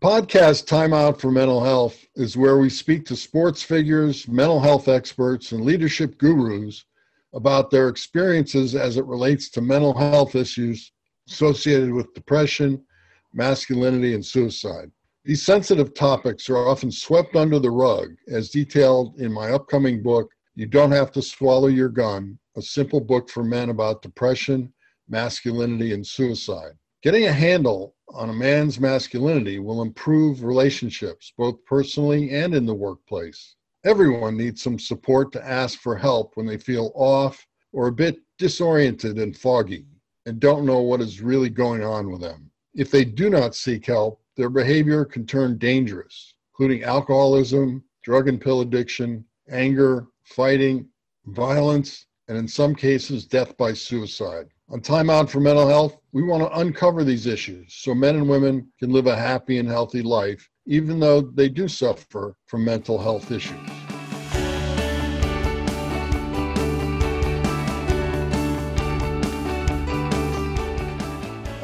Podcast Time Out for Mental Health is where we speak to sports figures, mental health experts, and leadership gurus about their experiences as it relates to mental health issues associated with depression, masculinity, and suicide. These sensitive topics are often swept under the rug, as detailed in my upcoming book, You Don't Have to Swallow Your Gun, a simple book for men about depression, masculinity, and suicide. Getting a handle on a man's masculinity will improve relationships, both personally and in the workplace. Everyone needs some support to ask for help when they feel off or a bit disoriented and foggy and don't know what is really going on with them. If they do not seek help, their behavior can turn dangerous, including alcoholism, drug and pill addiction, anger, fighting, violence, and in some cases, death by suicide. On Time Out for Mental Health, we want to uncover these issues so men and women can live a happy and healthy life, even though they do suffer from mental health issues.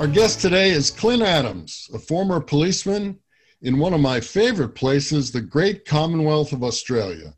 Our guest today is Clint Adams, a former policeman in one of my favorite places, the great Commonwealth of Australia.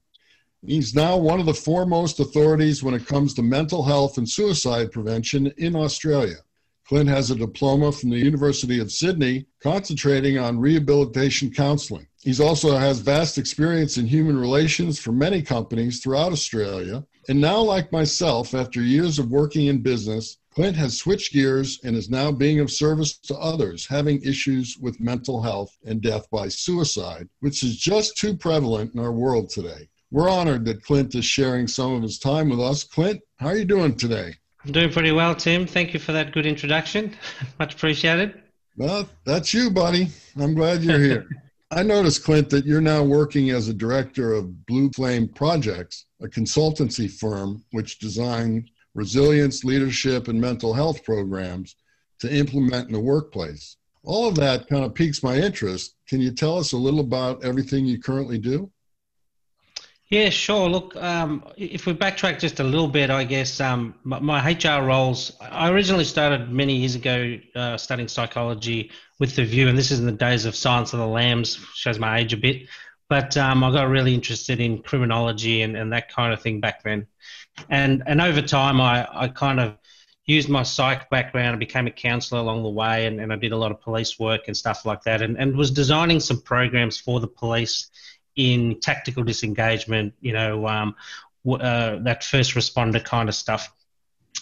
He's now one of the foremost authorities when it comes to mental health and suicide prevention in Australia. Clint has a diploma from the University of Sydney concentrating on rehabilitation counseling. He also has vast experience in human relations for many companies throughout Australia. And now, like myself, after years of working in business, Clint has switched gears and is now being of service to others having issues with mental health and death by suicide, which is just too prevalent in our world today. We're honored that Clint is sharing some of his time with us. Clint, how are you doing today? I'm doing pretty well, Tim. Thank you for that good introduction. Much appreciated. Well, that's you, buddy. I'm glad you're here. I noticed, Clint, that you're now working as a director of Blue Flame Projects, a consultancy firm which designs resilience, leadership, and mental health programs to implement in the workplace. All of that kind of piques my interest. Can you tell us a little about everything you currently do? Yeah, sure. Look, um, if we backtrack just a little bit, I guess um, my, my, HR roles, I originally started many years ago uh, studying psychology with the view, and this is in the days of Silence of the Lambs, shows my age a bit, but um, I got really interested in criminology and, and that kind of thing back then. And, and over time, I, I kind of used my psych background and became a counsellor along the way, and, and I did a lot of police work and stuff like that, and, and was designing some programs for the police in tactical disengagement, you know, um, uh, that first responder kind of stuff.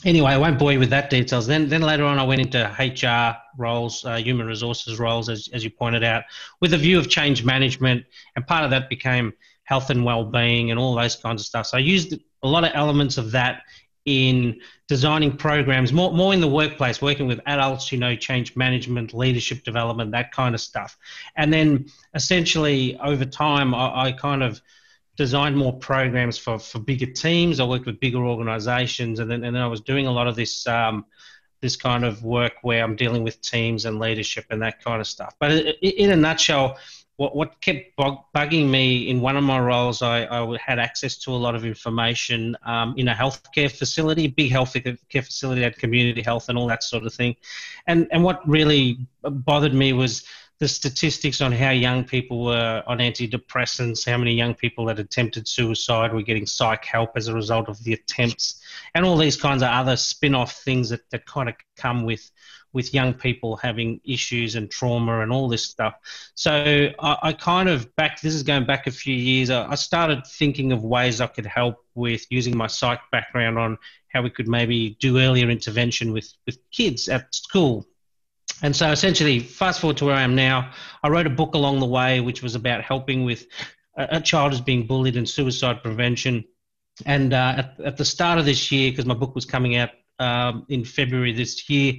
Anyway, I won't bore you with that details. Then, then later on, I went into HR roles, uh, human resources roles, as, as you pointed out, with a view of change management, and part of that became health and well-being and all those kinds of stuff. So I used a lot of elements of that in designing programs more, more in the workplace working with adults you know change management leadership development that kind of stuff. And then essentially over time i, I kind of designed more programs for, for bigger teams. I worked with bigger organizations and then, and then i was doing a lot of this um, this kind of work where i'm dealing with teams and leadership and that kind of stuff. But in a nutshell what, what kept bug, bugging me in one of my roles, I, I had access to a lot of information um, in a healthcare facility, big healthcare facility, had community health and all that sort of thing. And, and what really bothered me was the statistics on how young people were on antidepressants, how many young people that attempted suicide were getting psych help as a result of the attempts, and all these kinds of other spin off things that, that kind of come with with young people having issues and trauma and all this stuff. So I, I kind of back, this is going back a few years, I, I started thinking of ways I could help with using my psych background on how we could maybe do earlier intervention with, with kids at school. And so essentially, fast forward to where I am now, I wrote a book along the way which was about helping with a, a child who's being bullied and suicide prevention. And uh, at, at the start of this year, because my book was coming out um, in February this year,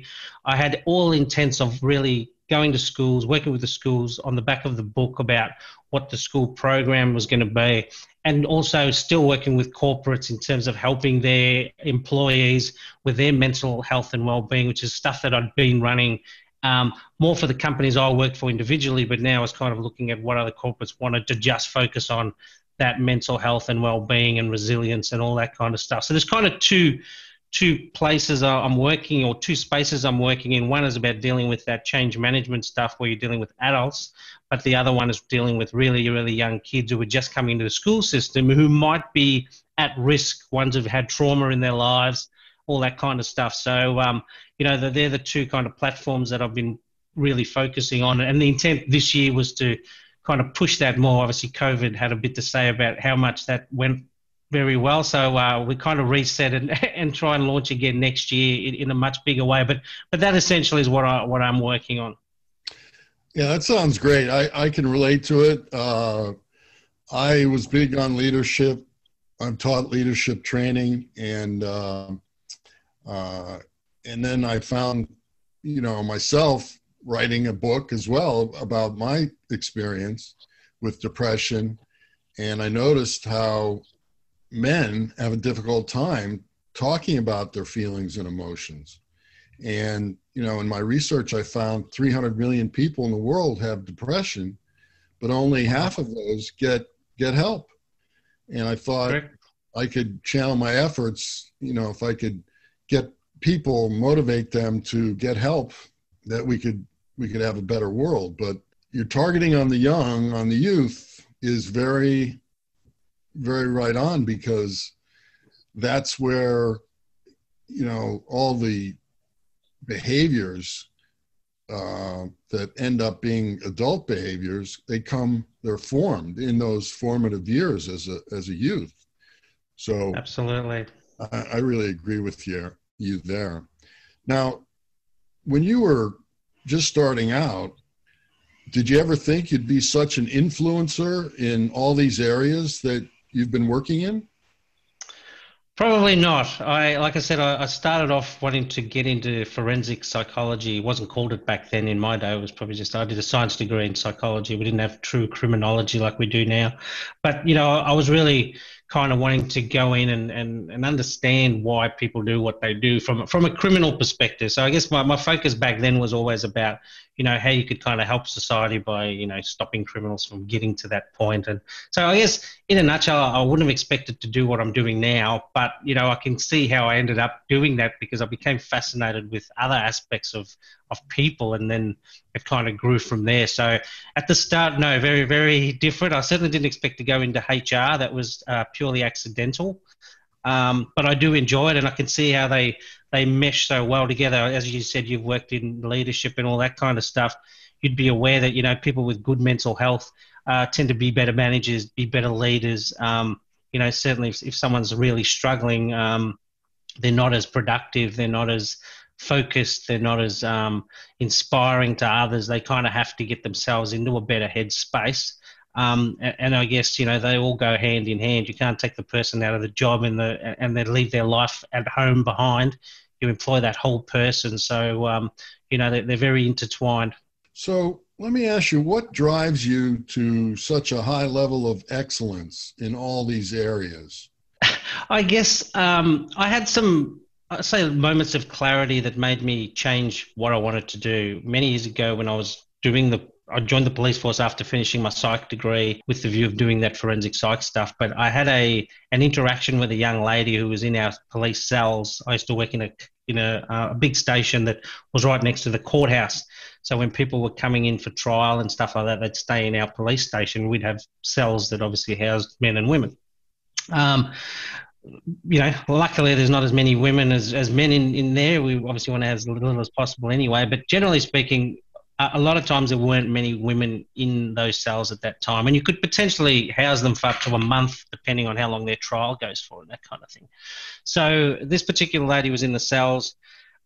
I had all intents of really going to schools, working with the schools on the back of the book about what the school program was going to be, and also still working with corporates in terms of helping their employees with their mental health and well-being, which is stuff that I'd been running um, more for the companies I worked for individually, but now I was kind of looking at what other corporates wanted to just focus on that mental health and well-being and resilience and all that kind of stuff. So there's kind of two two places I'm working or two spaces I'm working in. One is about dealing with that change management stuff where you're dealing with adults, but the other one is dealing with really, really young kids who are just coming into the school system who might be at risk, ones who've had trauma in their lives, all that kind of stuff. So, um, you know, they're the two kind of platforms that I've been really focusing on. And the intent this year was to kind of push that more. Obviously, COVID had a bit to say about how much that went very well. So uh, we kind of reset and, and try and launch again next year in, in, a much bigger way. But but that essentially is what I what I'm working on. Yeah, that sounds great. I, I can relate to it. Uh, I was big on leadership. I've taught leadership training, and uh, uh, and then I found, you know, myself writing a book as well about my experience with depression, and I noticed how men have a difficult time talking about their feelings and emotions. And, you know, in my research, I found 300 million people in the world have depression, but only half of those get, get help. And I thought I could channel my efforts, you know, if I could get people, motivate them to get help, that we could, we could have a better world. But you're targeting on the young, on the youth is very very right on because that's where you know all the behaviors uh, that end up being adult behaviors they come they're formed in those formative years as a as a youth. So absolutely. I, I really agree with you you there. Now when you were just starting out did you ever think you'd be such an influencer in all these areas that you've been working in? Probably not. I like I said, I, I, started off wanting to get into forensic psychology. It wasn't called it back then in my day. It was probably just I did a science degree in psychology. We didn't have true criminology like we do now. But you know, I was really kind of wanting to go in and, and, and understand why people do what they do from from a criminal perspective. So I guess my, my focus back then was always about you know how you could kind of help society by you know stopping criminals from getting to that point. and so i guess in a nutshell i wouldn't have expected to do what i'm doing now but you know i can see how i ended up doing that because i became fascinated with other aspects of of people and then it kind of grew from there so at the start no very very different i certainly didn't expect to go into hr that was uh, purely accidental um, but I do enjoy it, and I can see how they they mesh so well together. As you said, you've worked in leadership and all that kind of stuff. You'd be aware that you know people with good mental health uh, tend to be better managers, be better leaders. Um, you know, certainly if, if someone's really struggling, um, they're not as productive, they're not as focused, they're not as um, inspiring to others. They kind of have to get themselves into a better headspace. Um, and, and, I guess you know they all go hand in hand. You can't take the person out of the job and the and then leave their life at home behind. You employ that whole person, so um, you know they're, they're very intertwined. So let me ask you, what drives you to such a high level of excellence in all these areas? I guess um, I had some I say moments of clarity that made me change what I wanted to do. Many years ago, when I was doing the I joined the police force after finishing my psych degree with the view of doing that forensic psych stuff. But I had a an interaction with a young lady who was in our police cells. I used to work in a in a, uh, a big station that was right next to the courthouse. So when people were coming in for trial and stuff like that, they'd stay in our police station. We'd have cells that obviously housed men and women. Um, you know, luckily there's not as many women as, as men in, in there. We obviously want to have as little as possible anyway. But generally speaking, a lot of times there weren't many women in those cells at that time, and you could potentially house them for up to a month, depending on how long their trial goes for, and that kind of thing. So this particular lady was in the cells.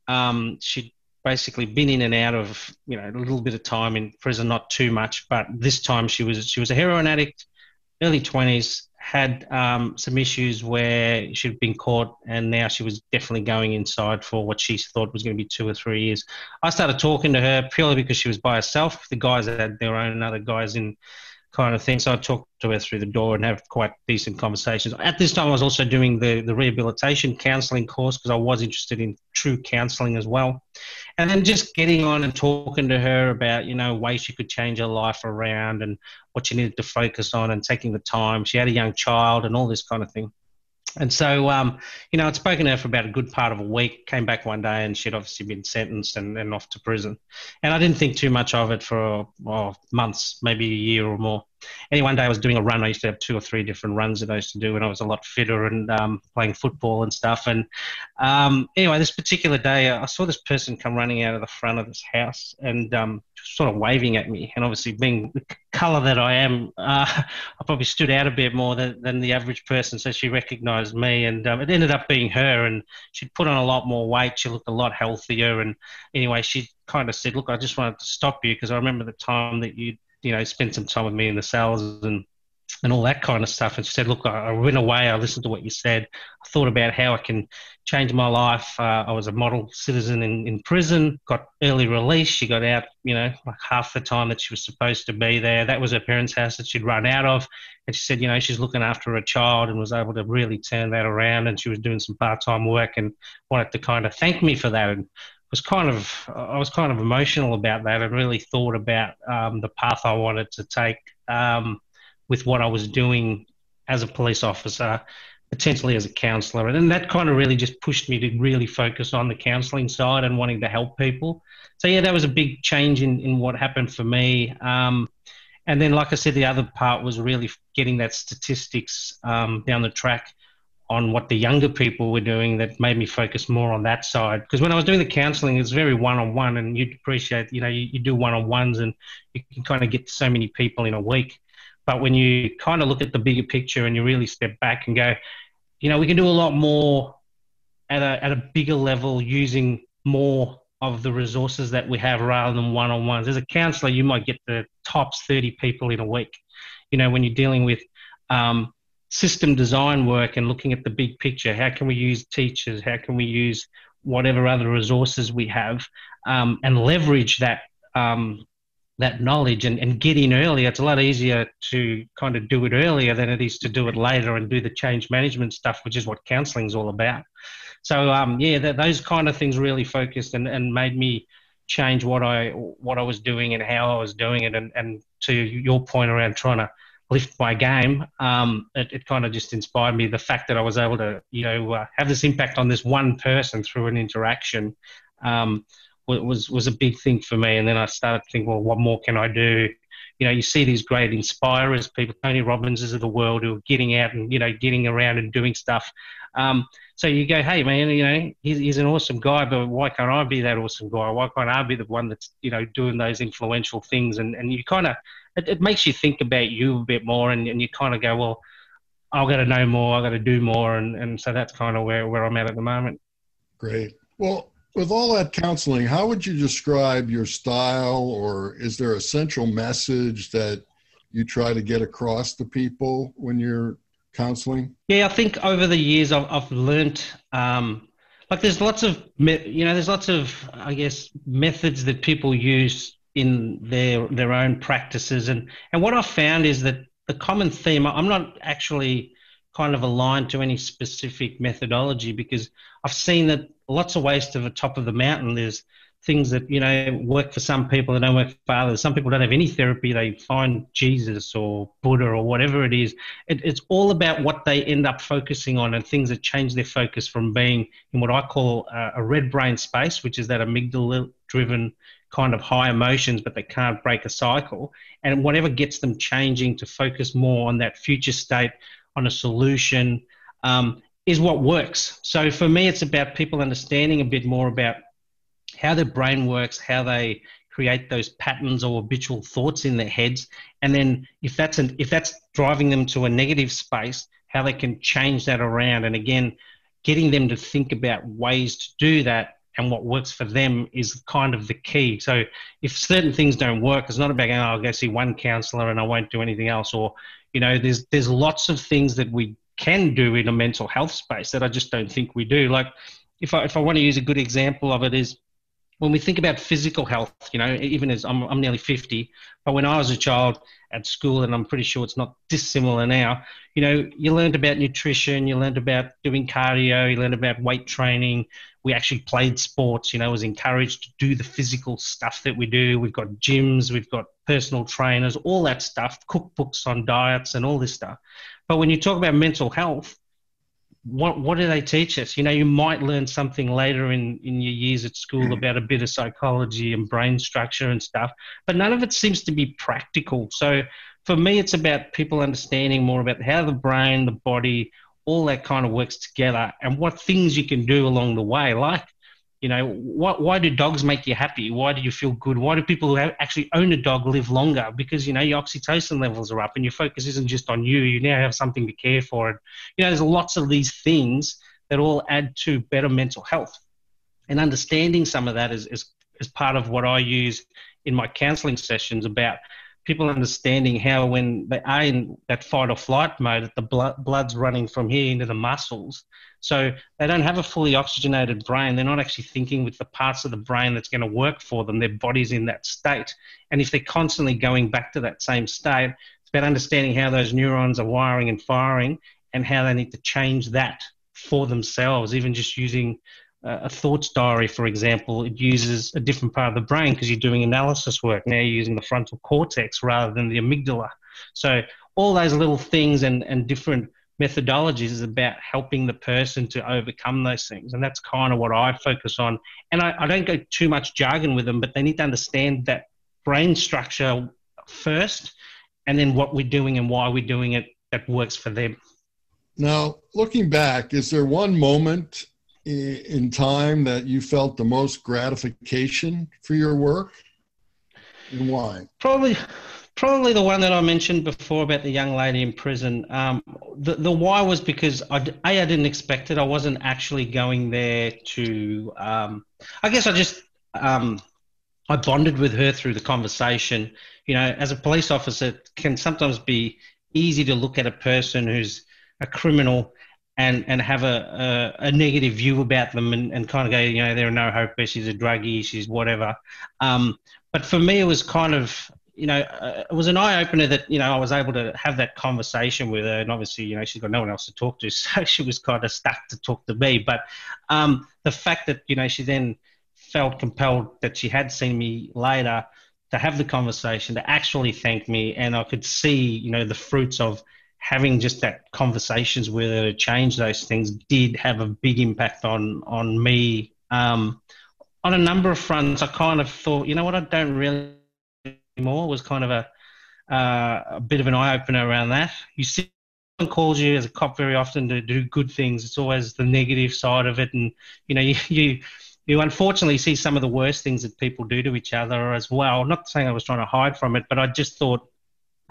Um, she'd basically been in and out of you know a little bit of time in prison, not too much, but this time she was she was a heroin addict, early twenties, had um, some issues where she'd been caught and now she was definitely going inside for what she thought was going to be two or three years. I started talking to her purely because she was by herself. The guys had their own other guys in kind of thing. So I talked to her through the door and have quite decent conversations. At this time, I was also doing the, the rehabilitation counselling course because I was interested in true counselling as well. And then just getting on and talking to her about, you know, ways she could change her life around and what she needed to focus on and taking the time. She had a young child and all this kind of thing. And so, um, you know, I'd spoken to her for about a good part of a week, came back one day and she'd obviously been sentenced and, and off to prison. And I didn't think too much of it for well, months, maybe a year or more. Anyway, one day I was doing a run. I used to have two or three different runs that I used to do when I was a lot fitter and um, playing football and stuff. And um, anyway, this particular day, I saw this person come running out of the front of this house and um, sort of waving at me. And obviously, being the colour that I am, uh, I probably stood out a bit more than, than the average person. So she recognised me, and um, it ended up being her. And she'd put on a lot more weight. She looked a lot healthier. And anyway, she kind of said, "Look, I just wanted to stop you because I remember the time that you, you know, spent some time with me in the cells and." and all that kind of stuff. And she said, Look, I, went away, I listened to what you said, I thought about how I can change my life. Uh, I was a model citizen in, in prison, got early release. She got out, you know, like half the time that she was supposed to be there. That was her parents' house that she'd run out of. And she said, you know, she's looking after a child and was able to really turn that around. And she was doing some part time work and wanted to kind of thank me for that. And was kind of I was kind of emotional about that and really thought about um, the path I wanted to take. Um, with what I was doing as a police officer, potentially as a counsellor. And that kind of really just pushed me to really focus on the counselling side and wanting to help people. So, yeah, that was a big change in, in what happened for me. Um, and then, like I said, the other part was really getting that statistics um, down the track on what the younger people were doing that made me focus more on that side. Because when I was doing the counselling, it's very one on one, and you'd appreciate, you know, you, you do one on ones and you can kind of get so many people in a week. But when you kind of look at the bigger picture and you really step back and go, you know, we can do a lot more at a, at a bigger level using more of the resources that we have rather than one on ones. As a counselor, you might get the tops 30 people in a week. You know, when you're dealing with um, system design work and looking at the big picture, how can we use teachers? How can we use whatever other resources we have um, and leverage that um, that knowledge and, and get in earlier. It's a lot easier to kind of do it earlier than it is to do it later and do the change management stuff, which is what counselling is all about. So um, yeah, that, those kind of things really focused and, and made me change what I what I was doing and how I was doing it. And, and to your point around trying to lift my game, um, it, it kind of just inspired me. The fact that I was able to you know uh, have this impact on this one person through an interaction. Um, was was a big thing for me. And then I started thinking, well, what more can I do? You know, you see these great inspirers, people, Tony Robbins is of the world, who are getting out and you know getting around and doing stuff. Um, so you go, hey man, you know, he's, he's an awesome guy, but why can't I be that awesome guy? Why can't I be the one that's you know doing those influential things? And and you kind of it, it, makes you think about you a bit more, and, and you kind of go, well, I've got to know more, I've got to do more, and and so that's kind of where where I'm at at the moment. Great. Well, with all that counseling, how would you describe your style, or is there a central message that you try to get across to people when you're counseling? Yeah, I think over the years I've, I've learned, um, like there's lots of, you know, there's lots of, I guess, methods that people use in their their own practices, and and what I've found is that the common theme. I'm not actually kind of aligned to any specific methodology because I've seen that lots of ways to the top of the mountain. There's things that you know work for some people that don't work for others. Some people don't have any therapy; they find Jesus or Buddha or whatever it is. It, it's all about what they end up focusing on and things that change their focus from being in what I call a, a red brain space, which is that amygdala-driven kind of high emotions, but they can't break a cycle. And whatever gets them changing to focus more on that future state, on a solution. Um, is what works. So for me, it's about people understanding a bit more about how their brain works, how they create those patterns or habitual thoughts in their heads, and then if that's an, if that's driving them to a negative space, how they can change that around. And again, getting them to think about ways to do that and what works for them is kind of the key. So if certain things don't work, it's not about going, oh, I'll go see one counselor and I won't do anything else. Or, you know, there's there's lots of things that we can do in a mental health space that I just don't think we do. Like, if I, if I want to use a good example of it, is when we think about physical health, you know, even as I'm, I'm nearly 50, but when I was a child at school, and I'm pretty sure it's not dissimilar now, you know, you learned about nutrition, you learned about doing cardio, you learned about weight training. We actually played sports, you know, was encouraged to do the physical stuff that we do. We've got gyms, we've got personal trainers, all that stuff, cookbooks on diets and all this stuff. But when you talk about mental health, what what do they teach us? You know, you might learn something later in in your years at school mm. about a bit of psychology and brain structure and stuff, but none of it seems to be practical. So for me, it's about people understanding more about how the brain, the body, all that kind of works together, and what things you can do along the way, like you know, what, why do dogs make you happy? Why do you feel good? Why do people who actually own a dog live longer? Because, you know, your oxytocin levels are up and your focus isn't just on you. You now have something to care for. And, you know, there's lots of these things that all add to better mental health. And understanding some of that is, is, is part of what I use in my counseling sessions about people understanding how when they are in that fight or flight mode, that the blood, blood's running from here into the muscles. So they don't have a fully oxygenated brain. They're not actually thinking with the parts of the brain that's going to work for them. Their body's in that state. And if they're constantly going back to that same state, it's about understanding how those neurons are wiring and firing and how they need to change that for themselves, even just using a thoughts diary, for example, it uses a different part of the brain because you're doing analysis work. Now you're using the frontal cortex rather than the amygdala. So all those little things and, and different methodologies is about helping the person to overcome those things. And that's kind of what I focus on. And I, I don't go too much jargon with them, but they need to understand that brain structure first and then what we're doing and why we're doing it that works for them. Now, looking back, is there one moment in time that you felt the most gratification for your work? And why? Probably probably the one that i mentioned before about the young lady in prison. Um, the, the why was because I, a i didn't expect it. I wasn't actually going there to um, i guess i just um, i bonded with her through the conversation. You know as a police officer it can sometimes be easy to look at a person who's a criminal and and have a, a, a, negative view about them and, and kind of go, you know, there are no hope. She's a druggie. She's whatever. Um, but for me, it was kind of, you know, uh, it was an eye opener that you know I was able to have that conversation with her, and obviously, you know, she's got no one else to talk to, so she was kind of stuck to talk to me. But um, the fact that you know she then felt compelled that she had seen me later to have the conversation, to actually thank me, and I could see, you know, the fruits of having just that conversations with her to change those things did have a big impact on on me um, on a number of fronts. I kind of thought, you know what, I don't really anymore. Was kind of a uh, a bit of an eye opener around that. You see, someone calls you as a cop very often to do good things. It's always the negative side of it, and you know you. you you unfortunately see some of the worst things that people do to each other as well. Not saying I was trying to hide from it, but I just thought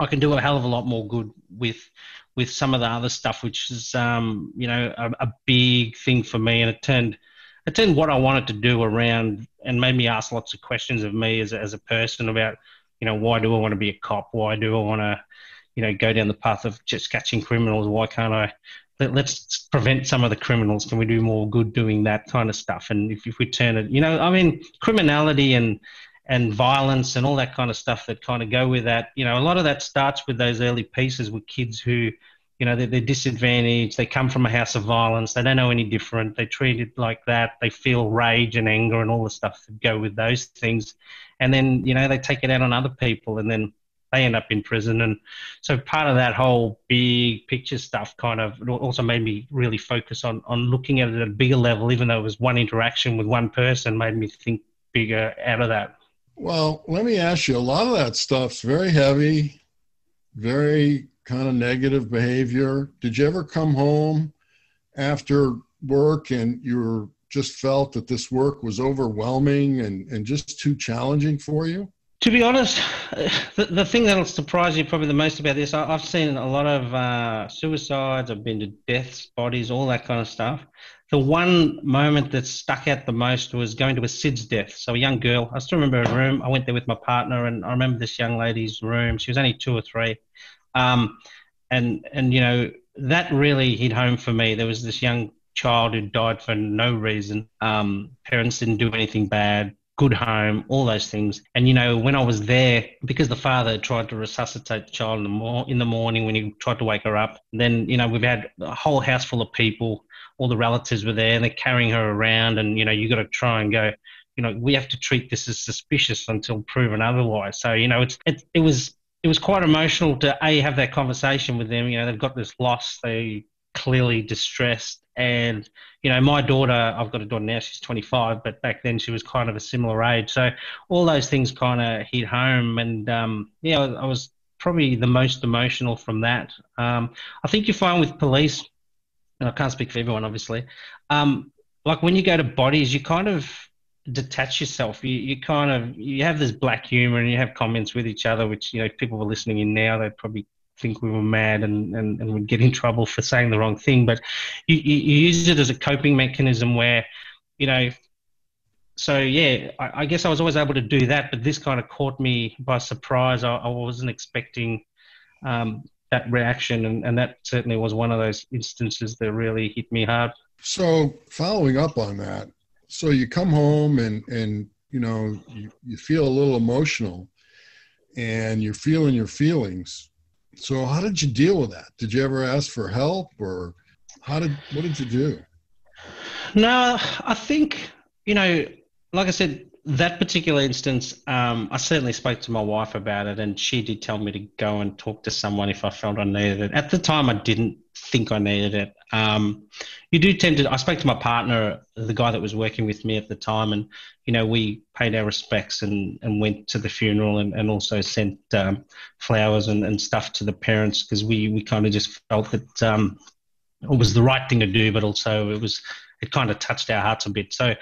I can do a hell of a lot more good with with some of the other stuff, which is um, you know a, a, big thing for me, and it turned it turned what I wanted to do around and made me ask lots of questions of me as as a person about you know why do I want to be a cop? Why do I want to you know go down the path of just catching criminals? Why can't I? Let, let's prevent some of the criminals. Can we do more good doing that kind of stuff? And if, if we turn it, you know, I mean, criminality and and violence and all that kind of stuff that kind of go with that. You know, a lot of that starts with those early pieces with kids who, you know, they're, they're, disadvantaged. They come from a house of violence. They don't know any different. They treat it like that. They feel rage and anger and all the stuff that go with those things. And then, you know, they take it out on other people and then they end up in prison. And so part of that whole big picture stuff kind of also made me really focus on, on looking at it at a bigger level, even though it was one interaction with one person, made me think bigger out of that. Well, let me ask you a lot of that stuff's very heavy, very kind of negative behavior. Did you ever come home after work and you just felt that this work was overwhelming and, and just too challenging for you? To be honest, the, the thing that'll surprise you probably the most about this, I, have seen a lot of uh, suicides, I've been to deaths, bodies, all that kind of stuff the one moment that stuck out the most was going to a SIDS death. So a young girl, I still remember her room. I went there with my partner, and I remember this young lady's room. She was only two or three, um, and and you know that really hit home for me. There was this young child who died for no reason. Um, parents didn't do anything bad. Good home, all those things. And you know, when I was there, because the father tried to resuscitate the child in the, mor- in the morning when he tried to wake her up, then you know we've had a whole house full of people all the relatives were there and they're carrying her around and you know you got to try and go you know we have to treat this as suspicious until proven otherwise so you know it's it, it was it was quite emotional to a have that conversation with them you know they've got this loss they clearly distressed. And, you know, my daughter, I've got a daughter now, she's 25, but back then she was kind of a similar age. So all those things kind of hit home. And, um, yeah, I was probably the most emotional from that. Um, I think you find with police, and I can't speak for everyone, obviously, um, like when you go to bodies, you kind of detach yourself. You, you kind of you have this black humor and you have comments with each other, which you know people were listening in now. They'd probably think we were mad and, and, and would get in trouble for saying the wrong thing. But you, you, you use it as a coping mechanism where, you know, so yeah, I, I, guess I was always able to do that, but this kind of caught me by surprise. I, I wasn't expecting um, that reaction, and, and that certainly was one of those instances that really hit me hard. So following up on that, so you come home and and you know you, you feel a little emotional, and you're feeling your feelings. So how did you deal with that? Did you ever ask for help, or how did what did you do? No, I think you know, like I said, that particular instance, um, I certainly spoke to my wife about it, and she did tell me to go and talk to someone if I felt I needed it. At the time, I didn't think I needed it. Um, you do tend to. I spoke to my partner, the guy that was working with me at the time, and you know we paid our respects and, and went to the funeral and, and also sent um, flowers and, and stuff to the parents because we we kind of just felt that um, it was the right thing to do, but also it was it kind of touched our hearts a bit. So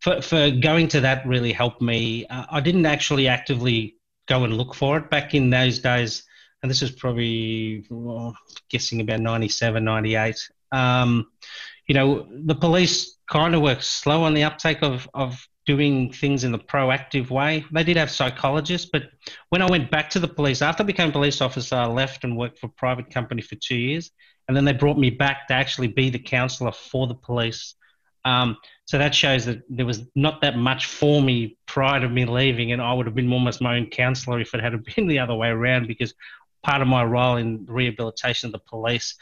for, for going to that really helped me. Uh, I didn't actually actively go and look for it back in those days. And this is probably well, guessing about 97, 98. Um, you know, the police kind of work slow on the uptake of, of doing things in the proactive way. They did have psychologists, but when I went back to the police, after I became police officer, I left and worked for a private company for two years. And then they brought me back to actually be the counsellor for the police. Um, so that shows that there was not that much for me prior to me leaving, and I would have been almost my own counsellor if it had been the other way around. Because part of my role in rehabilitation of the police,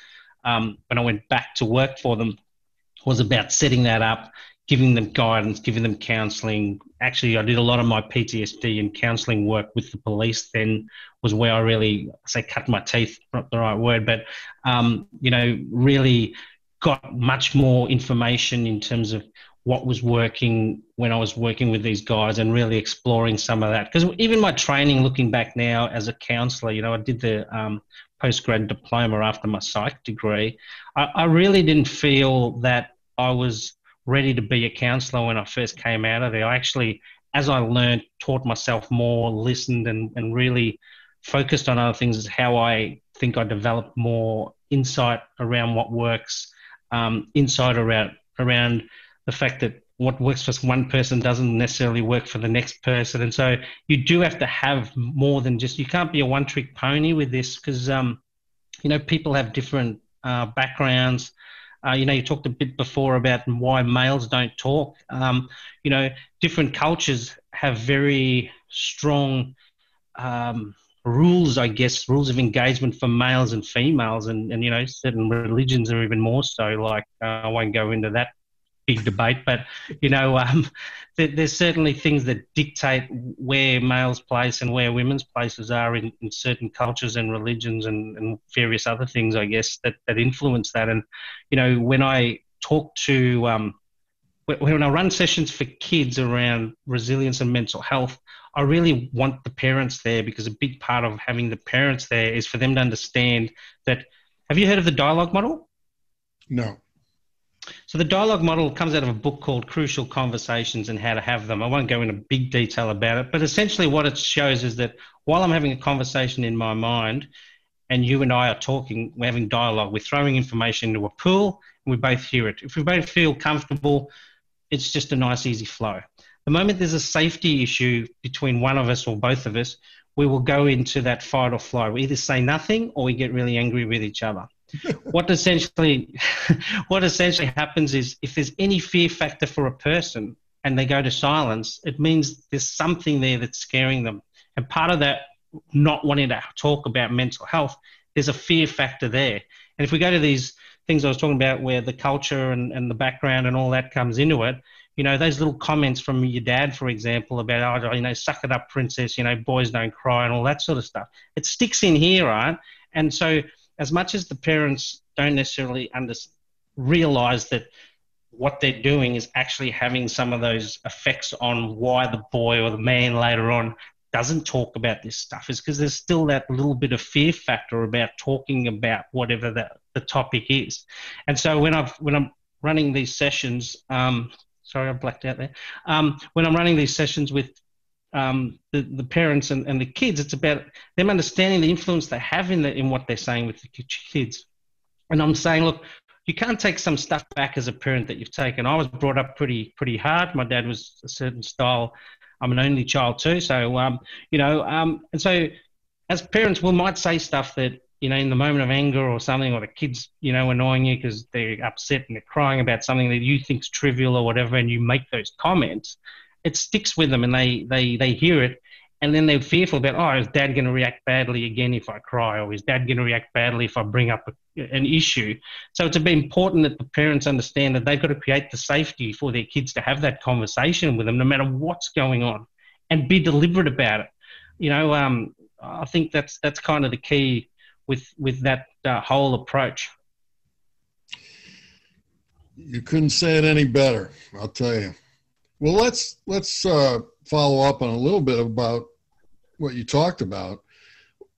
um, when I went back to work for them, was about setting that up, giving them guidance, giving them counselling. Actually, I did a lot of my PTSD and counselling work with the police. Then was where I really say cut my teeth, not the right word, but um, you know, really got much more information in terms of what was working when I was working with these guys and really exploring some of that. Because even my training, looking back now as a counsellor, you know, I did the um, postgrad diploma after my psych degree. I, I, really didn't feel that I was ready to be a counsellor when I first came out of there. I actually, as I learned, taught myself more, listened, and, and really focused on other things, is how I think I developed more insight around what works um, insight around around the fact that what works for one person doesn't necessarily work for the next person, and so you do have to have more than just. You can't be a one-trick pony with this because um, you know people have different uh, backgrounds. Uh, you know, you talked a bit before about why males don't talk. Um, you know, different cultures have very strong um, rules, I guess, rules of engagement for males and females, and, and you know, certain religions are even more so. Like, uh, I won't go into that big debate, but you know, um, there, there's certainly things that dictate where males' place and where women's places are in, in certain cultures and religions and, and various other things, I guess, that, that influence that. And you know, when I talk to um, when I run sessions for kids around resilience and mental health, I really want the parents there because a big part of having the parents there is for them to understand that. Have you heard of the dialogue model? No. So the dialogue model comes out of a book called Crucial Conversations and How to Have Them. I won't go into big detail about it, but essentially what it shows is that while I'm having a conversation in my mind and you and I are talking, we're having dialogue, we're throwing information into a pool and we both hear it. If we both feel comfortable, it's just a nice, easy flow. The moment there's a safety issue between one of us or both of us, we will go into that fight or flight. We either say nothing or we get really angry with each other. what essentially what essentially happens is if there's any fear factor for a person and they go to silence, it means there's something there that's scaring them. And part of that not wanting to talk about mental health, there's a fear factor there. And if we go to these things I was talking about where the culture and, and the background and all that comes into it, you know, those little comments from your dad, for example, about, oh, you know, suck it up, princess, you know, boys don't cry and all that sort of stuff. It sticks in here, right? And so as much as the parents don't necessarily under, realize that what they're doing is actually having some of those effects on why the boy or the man later on doesn't talk about this stuff is because there's still that little bit of fear factor about talking about whatever the, the topic is. And so when I've when I'm running these sessions, um, sorry I blacked out there. Um, when I'm running these sessions with um, the, the parents and, and the kids, it's about them understanding the influence they have in the, in what they're saying with the kids. And I'm saying, look, you can't take some stuff back as a parent that you've taken. I was brought up pretty pretty hard. My dad was a certain style. I'm an only child too, so um, you know, um, and so as parents, we might say stuff that you know in the moment of anger or something, or the kids you know annoying you because they're upset and they're crying about something that you think's trivial or whatever, and you make those comments. It sticks with them, and they they they hear it, and then they're fearful about, oh, is dad going to react badly again if I cry, or is dad going to react badly if I bring up a, an issue? So it's important that the parents understand that they've got to create the safety for their kids to have that conversation with them, no matter what's going on, and be deliberate about it. You know, um, I think that's that's kind of the key with with that uh, whole approach. You couldn't say it any better, I'll tell you. Well, let's let's uh, follow up on a little bit about what you talked about.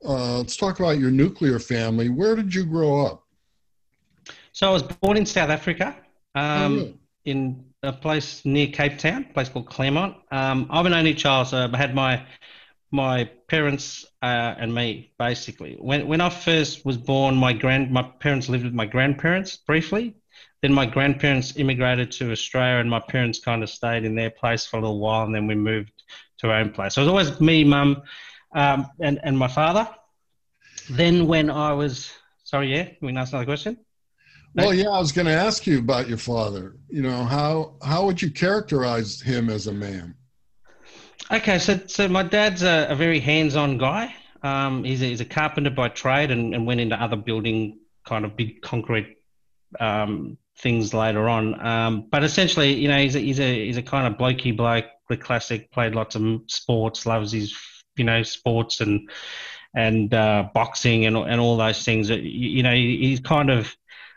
Uh, let's talk about your nuclear family. Where did you grow up? So I was born in South Africa, um, oh, in a place near Cape Town, a place called Claremont. Um, I'm an only child, so I had my my parents uh, and me basically. When when I first was born, my grand my parents lived with my grandparents briefly. Then my grandparents immigrated to Australia, and my parents kind of stayed in their place for a little while, and then we moved to our own place. So it was always me, mum, um, and and my father. Then when I was sorry, yeah, we can ask another question. Well, yeah, I was going to ask you about your father. You know, how how would you characterize him as a man? Okay, so so my dad's a, a very hands-on guy. Um, he's a, he's a carpenter by trade, and, and went into other building kind of big concrete um, things later on. Um, but essentially, you know, he's a, he's a he's a kind of blokey bloke the classic, played lots of sports, loves his, you know, sports and and uh, boxing and and all those things. You, you know, he's kind of,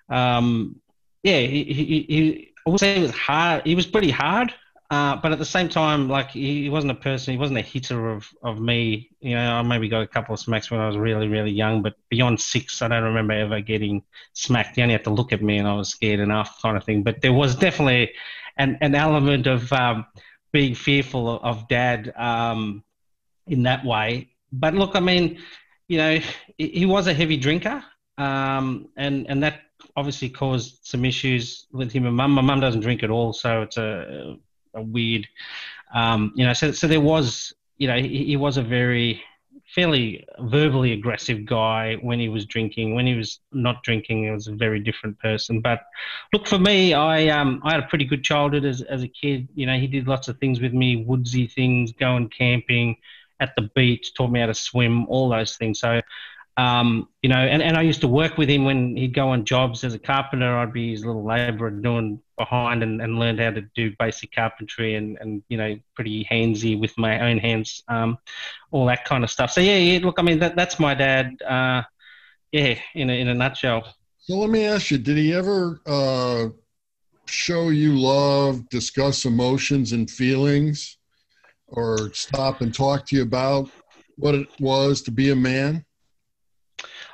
um, yeah, he, he, he, I would say he was hard. He was pretty hard, uh, but at the same time, like he, wasn't a person. He wasn't a hitter of of me. You know, I maybe got a couple of smacks when I was really really young, but beyond six, I don't remember ever getting smacked. He only had to look at me, and I was scared enough, kind of thing. But there was definitely an an element of um, being fearful of dad um, in that way. But look, I mean, you know, he was a heavy drinker, um, and and that obviously caused some issues with him and mum. My mum doesn't drink at all, so it's a, a weird, um, you know. So so there was, you know, he, he was a very fairly verbally aggressive guy when he was drinking. When he was not drinking, he was a very different person. But look, for me, I um, I had a pretty good childhood as, as a kid. You know, he did lots of things with me, woodsy things, going camping at the beach, taught me how to swim, all those things. So um, you know, and, and I used to work with him when he'd go on jobs as a carpenter. I'd be his little labourer doing behind and, and learned how to do basic carpentry and, and you know, pretty handsy with my own hands, um, all that kind of stuff. So, yeah, yeah look, I mean, that, that's my dad, uh, yeah, in a, in a nutshell. So let me ask you, did he ever uh, show you love, discuss emotions and feelings, or stop and talk to you about what it was to be a man?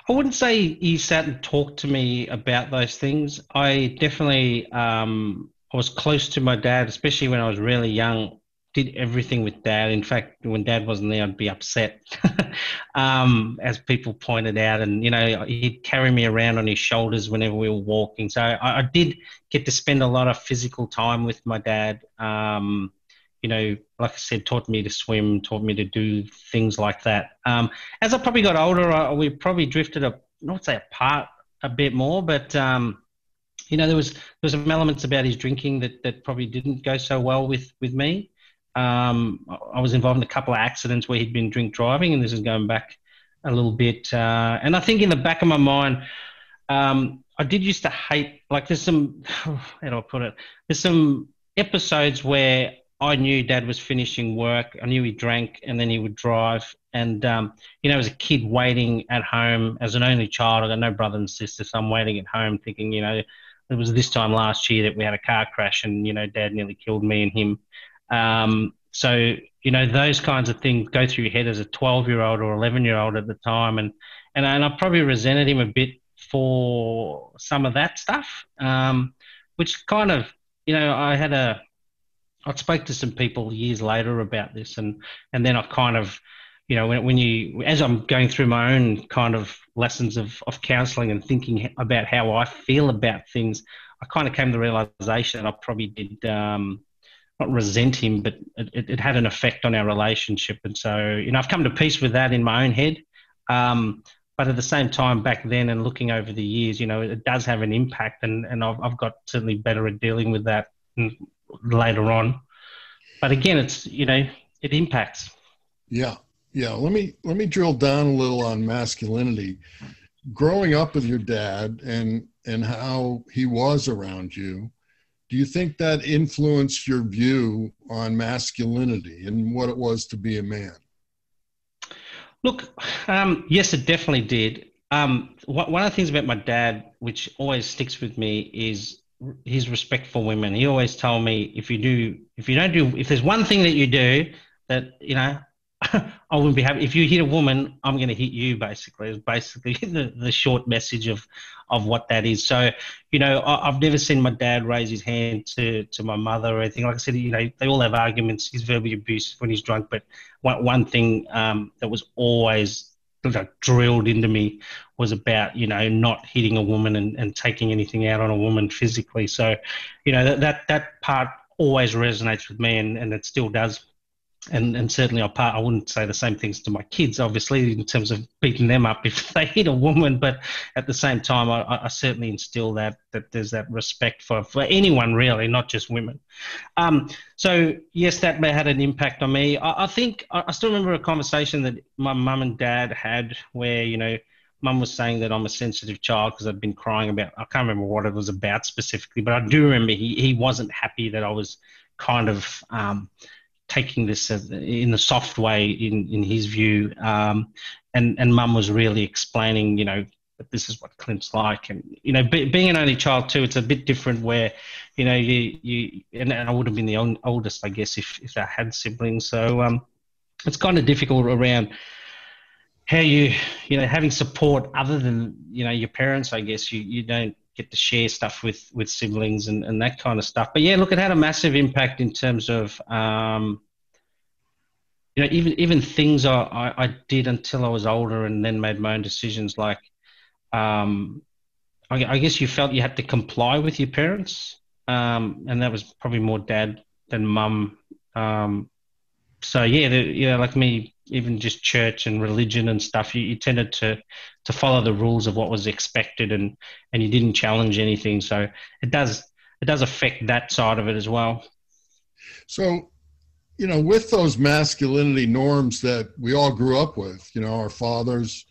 I wouldn't say he sat and talked to me about those things. I definitely um, I was close to my dad, especially when I was really young. Did everything with dad. In fact, when dad wasn't there, I'd be upset, um, as people pointed out. And you know, he'd carry me around on his shoulders whenever we were walking. So I, I did get to spend a lot of physical time with my dad. Um, you know, like I said, taught me to swim, taught me to do things like that. Um, as I probably got older, I, we probably drifted a not say apart a bit more, but um, you know, there was there was some elements about his drinking that that probably didn't go so well with with me. Um, I was involved in a couple of accidents where he'd been drink driving, and this is going back a little bit. Uh, and I think in the back of my mind, um, I did used to hate like there's some how do I put it? There's some episodes where I knew Dad was finishing work. I knew he drank, and then he would drive. And um, you know, as a kid waiting at home, as an only child, I got no brother and sister, so I'm waiting at home, thinking, you know, it was this time last year that we had a car crash, and you know, Dad nearly killed me and him. Um, so you know, those kinds of things go through your head as a 12 year old or 11 year old at the time, and and and I probably resented him a bit for some of that stuff, um, which kind of, you know, I had a, I spoke to some people years later about this, and and then I kind of, you know, when, when you, as I'm going through my own kind of lessons of of counselling and thinking about how I feel about things, I kind of came to the realization that I probably did. Um, not resent him, but it, it, had an effect on our relationship. And so, you know, I've come to peace with that in my own head. Um, but at the same time, back then and looking over the years, you know, it does have an impact, and, and I've, I've got certainly better at dealing with that later on. But again, it's you know, it impacts. Yeah, yeah. Let me let me drill down a little on masculinity. Growing up with your dad and and how he was around you, do you think that influenced your view on masculinity and what it was to be a man? Look, um, yes, it definitely did. Um, one of the things about my dad, which always sticks with me, is his respect for women. He always told me if you do, if you don't do, if there's one thing that you do that you know I wouldn't be happy if you hit a woman. I'm going to hit you. Basically, is basically the, the short message of of what that is. So, you know, I, have never seen my dad raise his hand to to my mother or anything. Like I said, you know, they all have arguments. He's verbally abusive when he's drunk. But one one thing um, that was always like, drilled into me was about you know not hitting a woman and, and taking anything out on a woman physically. So, you know, that that, that part always resonates with me, and, and it still does and and certainly I part I wouldn't say the same things to my kids, obviously, in terms of beating them up if they hit a woman. But at the same time, I, I certainly instill that that there's that respect for for anyone really, not just women. Um, so yes, that may had an impact on me. I, I think I, I still remember a conversation that my mum and dad had where you know. Mum was saying that I'm a sensitive child because I'd been crying about. I can't remember what it was about specifically, but I do remember he, he wasn't happy that I was kind of um, taking this in a soft way in, in his view. Um, and, and mum was really explaining, you know, that this is what Clint's like. And, you know, be, being an only child too, it's a bit different where, you know, you, you and I would have been the oldest, I guess, if, if I had siblings. So um, it's kind of difficult around how you, you know, having support other than, you know, your parents, I guess, you, you don't get to share stuff with with siblings and, and that kind of stuff. But yeah, look, it had a massive impact in terms of um, you know even even things I, I, I did until I was older and then made my own decisions. Like um, I, I, guess you felt you had to comply with your parents, um, and that was probably more dad than mum. So yeah, the, you know, like me, even just church and religion and stuff, you, you, tended to to follow the rules of what was expected, and and you didn't challenge anything. So it does it does affect that side of it as well. So, you know, with those masculinity norms that we all grew up with, you know, our fathers,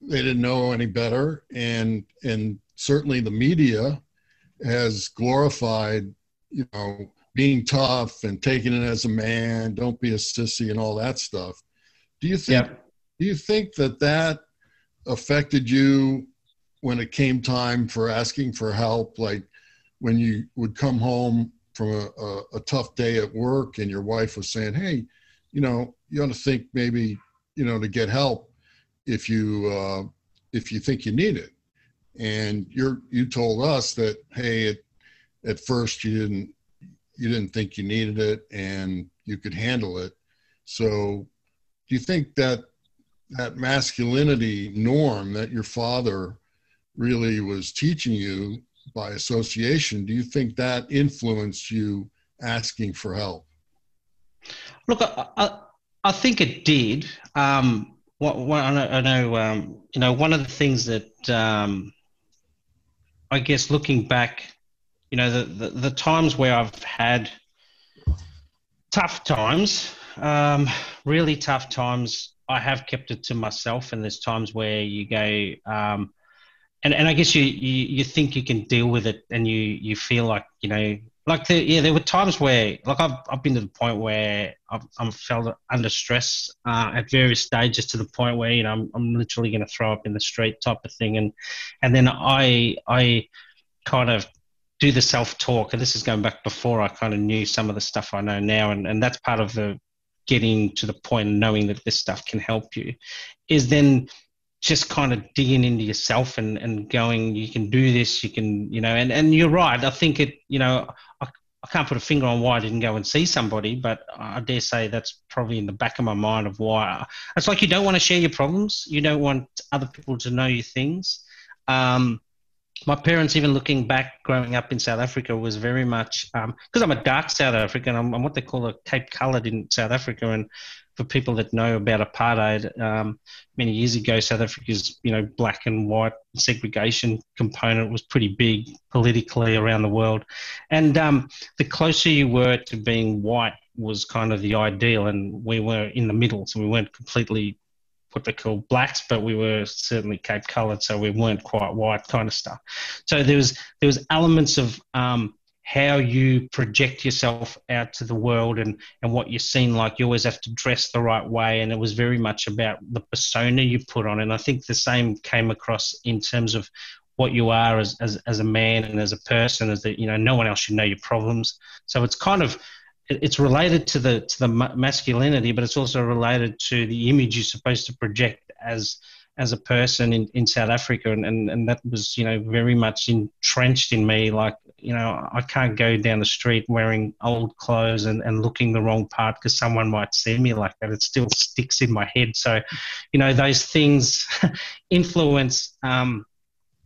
they didn't know any better, and and certainly the media has glorified, you know being tough and taking it as a man, don't be a sissy and all that stuff. Do you think yep. do you think that that affected you when it came time for asking for help like when you would come home from a, a, a tough day at work and your wife was saying, "Hey, you know, you ought to think maybe, you know, to get help if you uh, if you think you need it." And you're you told us that, hey, it, at first you didn't you didn't think you needed it and you could handle it. So, do you think that that masculinity norm that your father really was teaching you by association, do you think that influenced you asking for help? Look, I, I, I think it did. Um, what, what, I know, I know um, you know, one of the things that um, I guess looking back you know, the, the, the times where I've had tough times, um, really tough times, I have kept it to myself. And there's times where you go, um, and, and I guess you, you, you think you can deal with it and you, you feel like, you know, like the, yeah, there were times where like I've, I've been to the point where I've, I've felt under stress uh, at various stages to the point where you know I'm, I'm literally going to throw up in the street type of thing, and and then I I kind of do the self talk, and this is going back before I kind of knew some of the stuff I know now, and and that's part of the getting to the point and knowing that this stuff can help you, is then just kind of digging into yourself and, and going, you can do this, you can, you know, and, and you're right. I think it, you know, I, I can't put a finger on why I didn't go and see somebody, but I dare say that's probably in the back of my mind of why. It's like you don't want to share your problems. You don't want other people to know your things. Um, my parents, even looking back, growing up in South Africa, was very much because um, I'm a dark South African. I'm, I'm, what they call a Cape coloured in South Africa, and for people that know about apartheid, um, many years ago, South Africa's you know black and white segregation component was pretty big politically around the world, and um, the closer you were to being white was kind of the ideal, and we were in the middle, so we weren't completely what they call blacks, but we were certainly Cape coloured, so we weren't quite white kind of stuff. So there was there was elements of um, how you project yourself out to the world and, and what you're seen like. You always have to dress the right way. And it was very much about the persona you put on. And I think the same came across in terms of what you are as, as, as a man and as a person is that, you know, no one else should know your problems. So it's kind of, it's related to the, to the masculinity, but it's also related to the image you're supposed to project as, as a person in, in South Africa, and, and, and that was you know very much entrenched in me. Like you know, I can't go down the street wearing old clothes and, and looking the wrong part because someone might see me like that. It still sticks in my head. So, you know, those things influence um,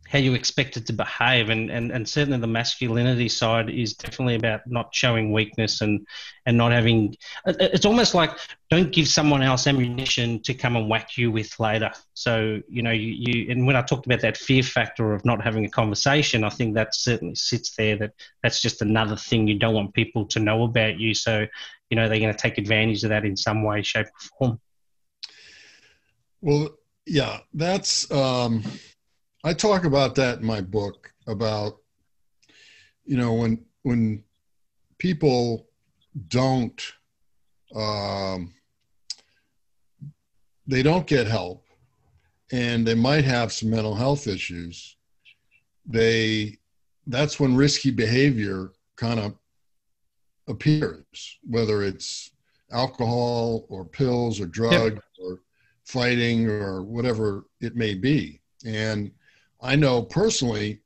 how you expect it to behave and, and, and certainly the masculinity side is definitely about not showing weakness and, and not having it's almost like don't give someone else ammunition to come and whack you with later. So you know you, you and when i talked about that fear factor of not having a conversation i think that certainly sits there that that's just another thing you don't want people to know about you. So you know they're going to take advantage of that in some way shape or form. Well yeah that's um I talk about that in my book about you know when when people don't um, they don't get help and they might have some mental health issues they that's when risky behavior kind of appears whether it's alcohol or pills or drugs or fighting or whatever it may be. And I know personally,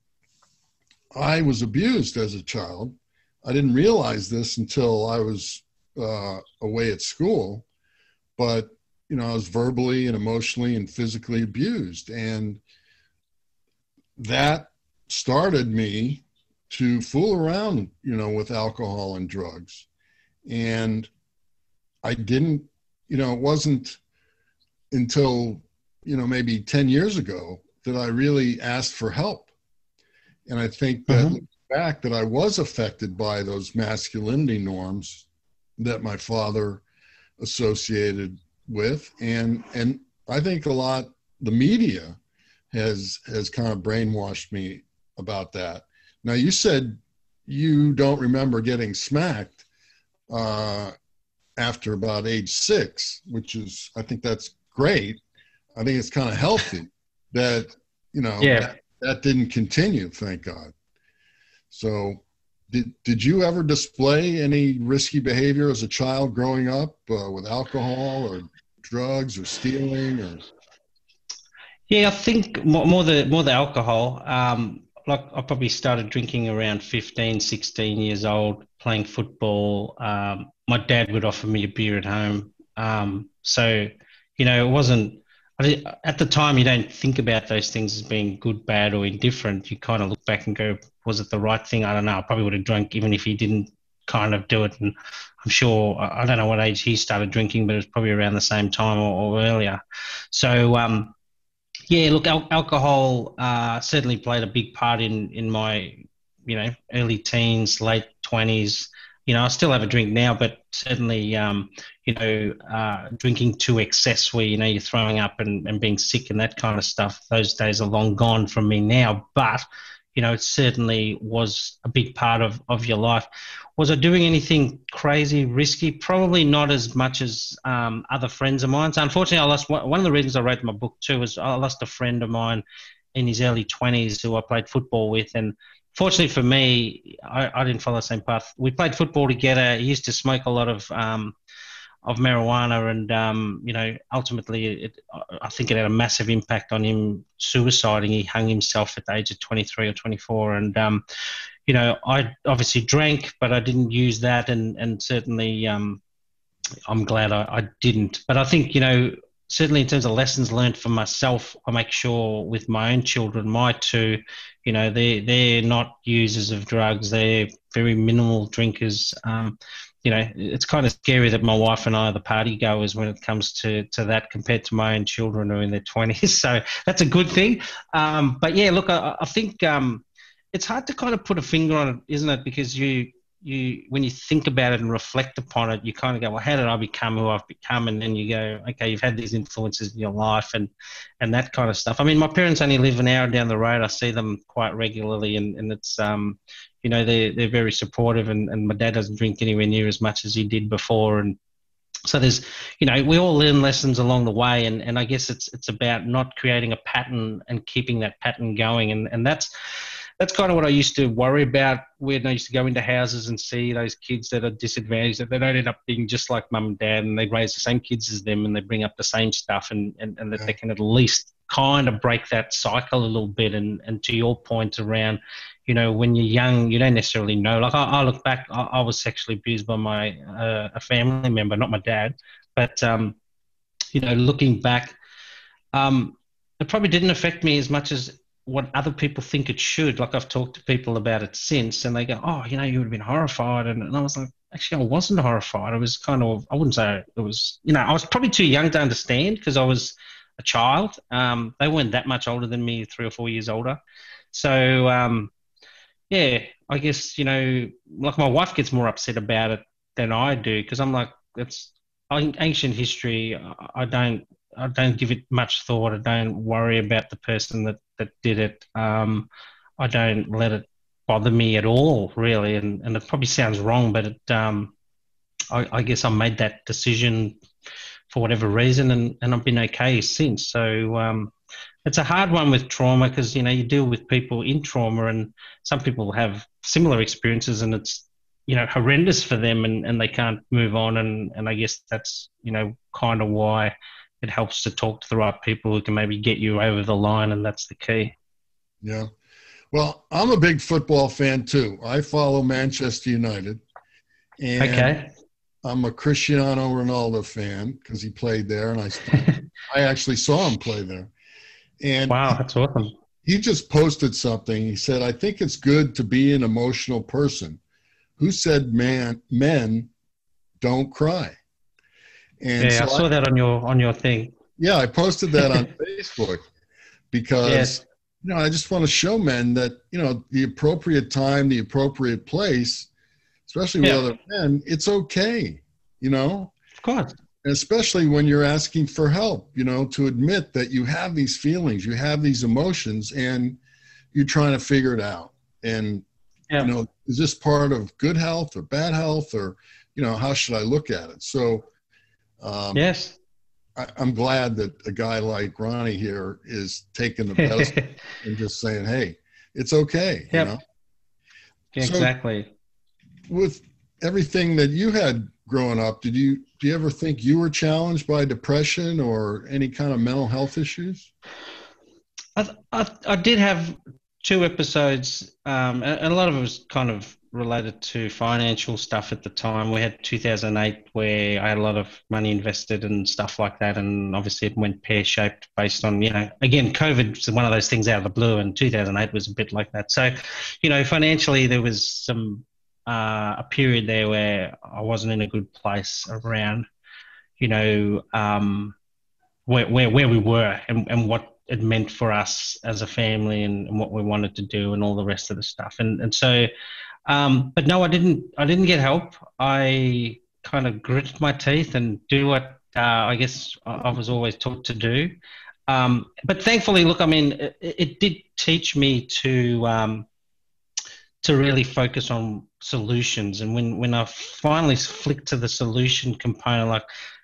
I was abused as a child. I didn't realize this until I was uh, away at school, but you know, I was verbally and emotionally and physically abused, and that started me to fool around, you know, with alcohol and drugs, and I didn't, you know, it wasn't until you know maybe 10 years ago that I really asked for help. And I think that mm-hmm. back that I was affected by those masculinity norms that my father associated with and and I think a lot the media has has kind of brainwashed me about that. Now you said you don't remember getting smacked uh, after about age six, which is I think that's great. I think it's kind of healthy that you know yeah. that, that didn't continue thank god. So did, did you ever display any risky behavior as a child growing up uh, with alcohol or drugs or stealing or? Yeah i think more, more the more the alcohol. Um, like i probably started drinking around 15 16 years old playing football. Um, my dad would offer me a beer at home. Um, so you know it wasn't at the time you don't think about those things as being good, bad, or indifferent. You kind of look back and go, "Was it the right thing?" I don't know. I probably would have drunk even if he didn't kind of do it. And I'm sure I don't know what age he started drinking, but it was probably around the same time or, or earlier. So um, yeah, look, al- alcohol uh, certainly played a big part in in my you know early teens, late twenties you know, I still have a drink now, but certainly, um, you know, uh, drinking to excess where, you know, you're throwing up and, and being sick and that kind of stuff, those days are long gone from me now. But, you know, it certainly was a big part of, of your life. Was I doing anything crazy, risky? Probably not as much as um, other friends of mine. So unfortunately, I lost one of the reasons I wrote my book too was I lost a friend of mine in his early 20s who I played football with. And fortunately for me, I, I didn't follow the same path. We played football together. He used to smoke a lot of um, of marijuana, and um, you know, ultimately, it, I think it had a massive impact on him suiciding. He hung himself at the age of 23 or 24, and um, you know, I obviously drank, but I didn't use that, and and certainly, um, I'm glad I, I didn't. But I think you know, certainly in terms of lessons learned for myself, I make sure with my own children, my two, you know, they they're not users of drugs. They're very minimal drinkers. Um, you know, it's kind of scary that my wife and I are the party goers when it comes to, to that compared to my own children who are in their 20s. So that's a good thing. Um, but yeah, look, I, I think um, it's hard to kind of put a finger on it, isn't it? Because you, you, when you think about it and reflect upon it, you kind of go, well, how did I become who I've become? And then you go, okay, you've had these influences in your life and, and that kind of stuff. I mean, my parents only live an hour down the road. I see them quite regularly and, and it's, um, you know they're they're very supportive and, and my dad doesn't drink anywhere near as much as he did before and so there's you know we all learn lessons along the way and, and I guess it's it's about not creating a pattern and keeping that pattern going and, and that's that's kind of what I used to worry about when I used to go into houses and see those kids that are disadvantaged, that they don't end up being just like mum and dad and they raise the same kids as them and they bring up the same stuff and, and, and that yeah. they can at least kind of break that cycle a little bit. And, and to your point around, you know, when you're young, you don't necessarily know. Like I, I look back, I, I, was sexually abused by my uh, a family member, not my dad, but um, you know, looking back, um, it probably didn't affect me as much as what other people think it should. Like I've talked to people about it since, and they go, "Oh, you know, you would have been horrified," and, and I was like, "Actually, I wasn't horrified. I was kind of, I wouldn't say it was, you know, I was probably too young to understand because I was a child. Um, they weren't that much older than me, three or four years older. So, um, yeah, I guess you know, like my wife gets more upset about it than I do because I'm like, it's ancient history. I don't I don't give it much thought. I don't worry about the person that, that did it. Um, I don't let it bother me at all, really. And, and it probably sounds wrong, but it, um, I, I, guess I made that decision for whatever reason, and, and I've been okay since. So um, it's a hard one with trauma because you know you deal with people in trauma, and some people have similar experiences, and it's you know horrendous for them, and, and they can't move on. And, and I guess that's you know kind of why it helps to talk to the right people who can maybe get you over the line, and that's the key. Yeah. Well, I'm a big football fan too. I follow Manchester United. And okay. I'm a Cristiano Ronaldo fan because he played there, and I I actually saw him play there. And wow, that's awesome. He just posted something. He said, "I think it's good to be an emotional person." Who said, "Man, men don't cry"? And yeah, so I saw I, that on your on your thing. Yeah, I posted that on Facebook because yes. you know I just want to show men that you know the appropriate time, the appropriate place, especially with yeah. other men, it's okay. You know, of course. And especially when you're asking for help, you know, to admit that you have these feelings, you have these emotions, and you're trying to figure it out. And yeah. you know, is this part of good health or bad health, or you know, how should I look at it? So um, yes. I, am glad that a guy like Ronnie here is taking the best and just saying, "Hey, it's okay." Yep. You know? Exactly. So with everything that you had growing up, did you do you ever think you were challenged by depression or any kind of mental health issues? I I, I did have two episodes, um, and a lot of it was kind of related to financial stuff at the time. We had 2008 where I had a lot of money invested and stuff like that, and obviously it went pear shaped based on you know again COVID was one of those things out of the blue, and 2008 was a bit like that. So, you know, financially there was some uh, a period there where I wasn't in a good place around, you know, um, where, where where we were and, and what it meant for us as a family and, and what we wanted to do and all the rest of the stuff. And and so um, but no, I didn't. I didn't get help. I kind of gritted my teeth and do what uh, I guess I was always taught to do. Um, but thankfully, look, I mean, it, it did teach me to um, to really focus on solutions. And when when I finally flicked to the solution component, like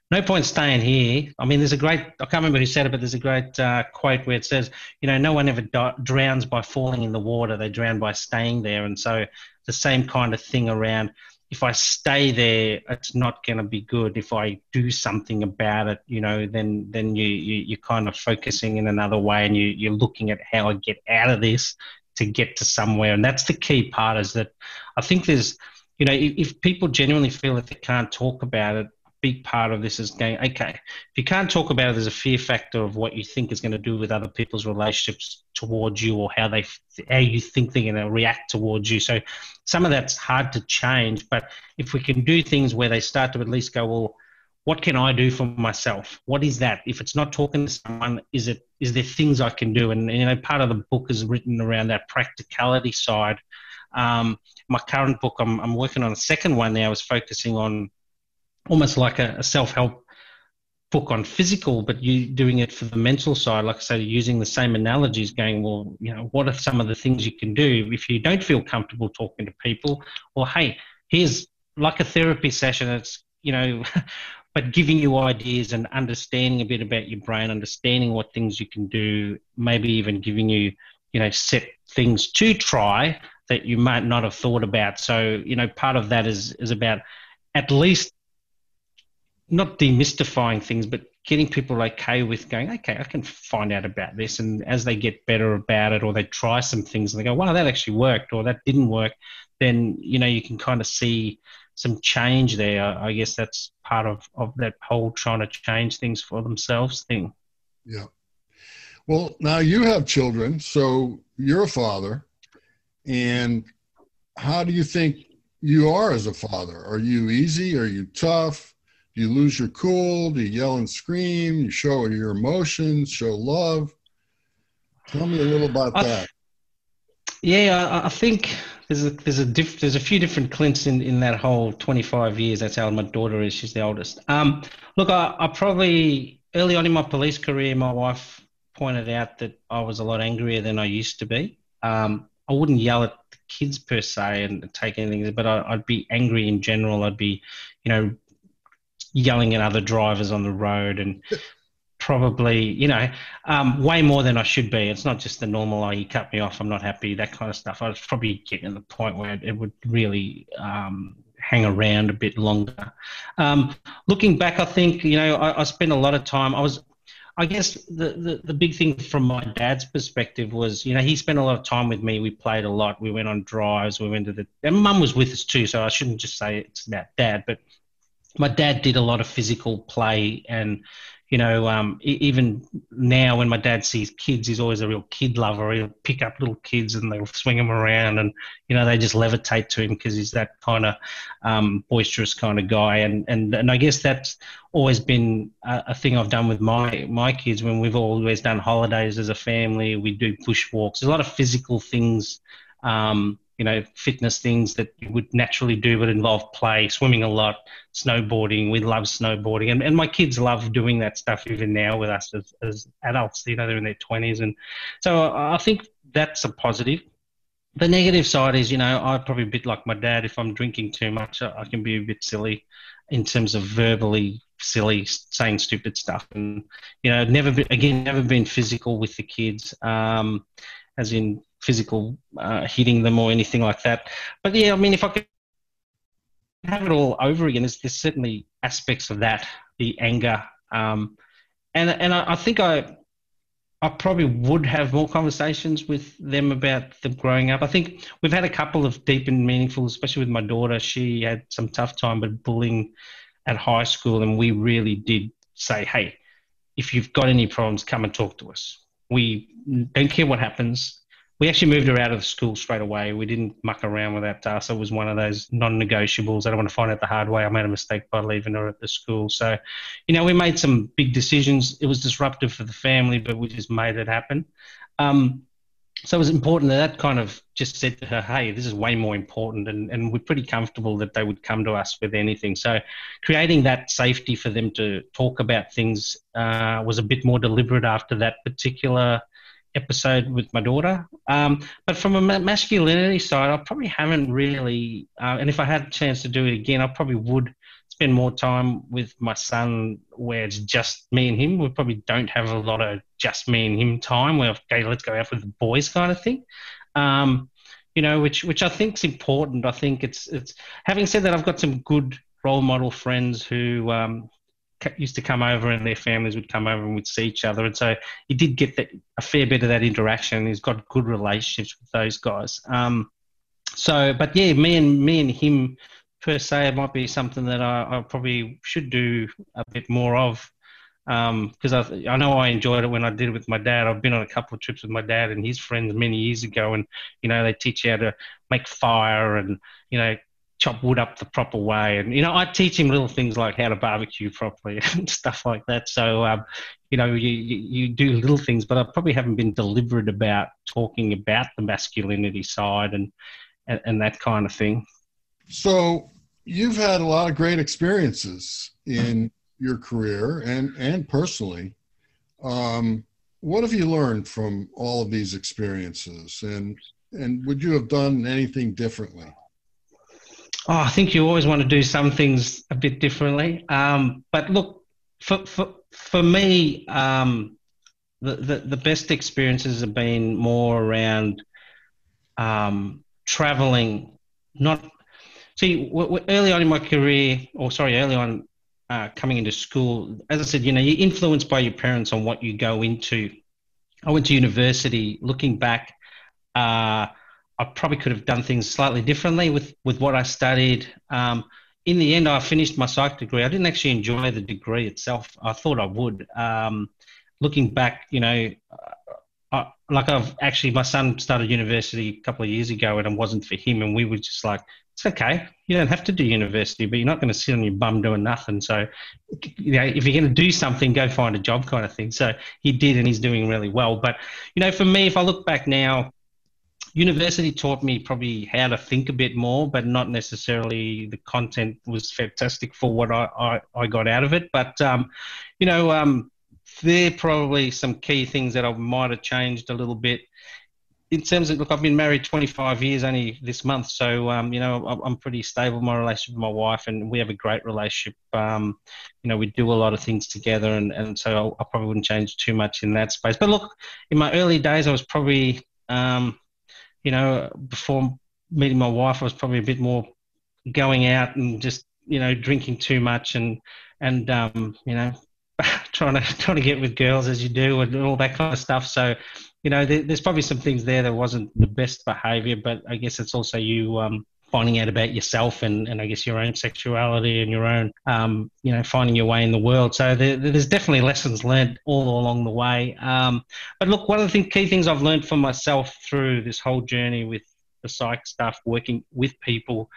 no point staying here. I mean, there's a great, I can't remember who said it, but there's a great uh, quote where it says, you know, no one ever drowns by falling in the water, they drown by staying there. And so the same kind of thing around if I stay there, it's not going to be good. If I do something about it, you know, then then you, you you're kind of focusing in another way, and you you're looking at how I get out of this to get to somewhere. And that's the key part. Is that I think there's, you know, if, if people genuinely feel that they can't talk about it, big part of this is going, okay, if you can't talk about it, there's a fear factor of what you think is going to do with other people's relationships towards you or how they, how you think they're going to react towards you. So some of that's hard to change, but if we can do things where they start to at least go, well, what can I do for myself? What is that? If it's not talking to someone, is it is there things I can do? And you know, part of the book is written around that practicality side. Um, my current book, I'm, I'm working on a second one now, is focusing on almost like a, a self help book on physical, but you doing it for the mental side, like I say, using the same analogies, going, well, you know, what are some of the things you can do if you don't feel comfortable talking to people? Or hey, here's like a therapy session. It's you know, but giving you ideas and understanding a bit about your brain, understanding what things you can do, maybe even giving you, you know, set things to try that you might not have thought about. So, you know, part of that is is about at least not demystifying things, but getting people okay with going, okay, I can find out about this. And as they get better about it, or they try some things and they go, wow, that actually worked, or that didn't work, then, you know, you can kind of see some change there. I guess that's part of, of that whole trying to change things for themselves thing. Yeah. Well, now you have children, so you're a father. And how do you think you are as a father? Are you easy? Are you tough? You lose your cool? Do you yell and scream? You show your emotions, show love? Tell me a little about I, that. Yeah, I, think there's a there's a diff, there's a few different Clints in, in that whole 25 years. That's how my daughter is. She's the oldest. Um, look, I, I probably early on in my police career, my wife pointed out that I was a lot angrier than I used to be. Um, I wouldn't yell at the kids per se and take anything, but I, would be angry in general. I'd be, you know, yelling at other drivers on the road and probably, you know, um, way more than I should be. It's not just the normal, oh, you cut me off, I'm not happy, that kind of stuff. I was probably getting to the point where it would really um, hang around a bit longer. Um, looking back, I think, you know, I, I spent a lot of time, I was, I guess the, the, the, big thing from my dad's perspective was, you know, he spent a lot of time with me. We played a lot. We went on drives. We went to the, and mum was with us too. So I shouldn't just say it's about dad, but my dad did a lot of physical play and you know um, even now when my dad sees kids he's always a real kid lover. He'll pick up little kids and they'll swing them around and you know they just levitate to him because he's that kind of um, boisterous kind of guy. And, and and I guess that's always been a, a, thing I've done with my my kids when we've always done holidays as a family. We do push walks. A lot of physical things um, you know, fitness things that you would naturally do but involve play, swimming a lot, snowboarding. We love snowboarding. And, and my kids love doing that stuff even now with us as, as adults. You know, they're in their 20s. And so I think that's a positive. The negative side is, you know, I'm probably a bit like my dad. If I'm drinking too much, I can be a bit silly in terms of verbally silly, saying stupid stuff. And, you know, never, been, again, never been physical with the kids. Um, as in physical uh, hitting them or anything like that. But yeah, I mean, if I could have it all over again, there's, there's certainly aspects of that, the anger, um, and and I, I, think I I probably would have more conversations with them about them growing up. I think we've had a couple of deep and meaningful, especially with my daughter. She had some tough time with bullying at high school, and we really did say, hey. If you've got any problems, come and talk to us. We don't care what happens we actually moved her out of the school straight away. We didn't muck around with that. So it was one of those non-negotiables. I don't want to find out the hard way. I made a mistake by leaving her at the school. So, you know, we made some big decisions. It was disruptive for the family, but we just made it happen. Um, so it was important that that kind of just said to her, hey, this is way more important. And, and we're pretty comfortable that they would come to us with anything. So creating that safety for them to talk about things uh, was a bit more deliberate after that particular episode with my daughter. Um, but from a masculinity side, I probably haven't really, uh, and if I had a chance to do it again, I probably would spend more time with my son where it's just me and him. We probably don't have a lot of just me and him time where, okay, let's go out with the boys kind of thing. Um, you know, which which I think is important. I think it's it's having said that, I've got some good role model friends who um, used to come over and their families would come over and we'd see each other. And so he did get that, a fair bit of that interaction. He's got good relationships with those guys. Um, so, but yeah, me and me and him per se, it might be something that I, I probably should do a bit more of. Because um, I, I know I enjoyed it when I did it with my dad. I've been on a couple of trips with my dad and his friends many years ago, and you know they teach you how to make fire and you know chop wood up the proper way. And, you know, I teach him little things like how to barbecue properly and stuff like that. So, um, you know, you, you, do little things, but I probably haven't been deliberate about talking about the masculinity side and, and, and that kind of thing. So you've had a lot of great experiences in your career and, and personally. Um, what have you learned from all of these experiences and, and would you have done anything differently? Oh, I think you always want to do some things a bit differently. Um, but look, for for for me, um, the, the the best experiences have been more around um, traveling. Not see w- w- early on in my career, or sorry, early on uh, coming into school. As I said, you know, you're influenced by your parents on what you go into. I went to university. Looking back. Uh, I probably could have done things slightly differently with, with what I studied. Um, in the end, I finished my psych degree. I didn't actually enjoy the degree itself. I thought I would. Um, looking back, you know, I, like I've actually, my son started university a couple of years ago and it wasn't for him. And we were just like, it's okay. You don't have to do university, but you're not going to sit on your bum doing nothing. So, you know, if you're going to do something, go find a job kind of thing. So he did, and he's doing really well. But, you know, for me, if I look back now, university taught me probably how to think a bit more, but not necessarily the content was fantastic for what I, I, I got out of it. But, um, you know, um, there probably some key things that I might have changed a little bit. In terms of, look, I've been married 25 years only this month, so, um, you know, I'm pretty stable in my relationship with my wife, and we have a great relationship. Um, you know, we do a lot of things together, and, and so I probably wouldn't change too much in that space. But look, in my early days, I was probably, um, you know, before meeting my wife, I was probably a bit more going out and just, you know, drinking too much and, and, um, you know, trying to, trying to get with girls as you do and all that kind of stuff. So, you know, there, there's probably some things there that wasn't the best behavior, but I guess it's also you, um, finding out about yourself and, and I guess your own sexuality and your own, um, you know, finding your way in the world. So there, there's definitely lessons learned all along the way. Um, but look, one of the key things I've learned for myself through this whole journey with the psych stuff, working with people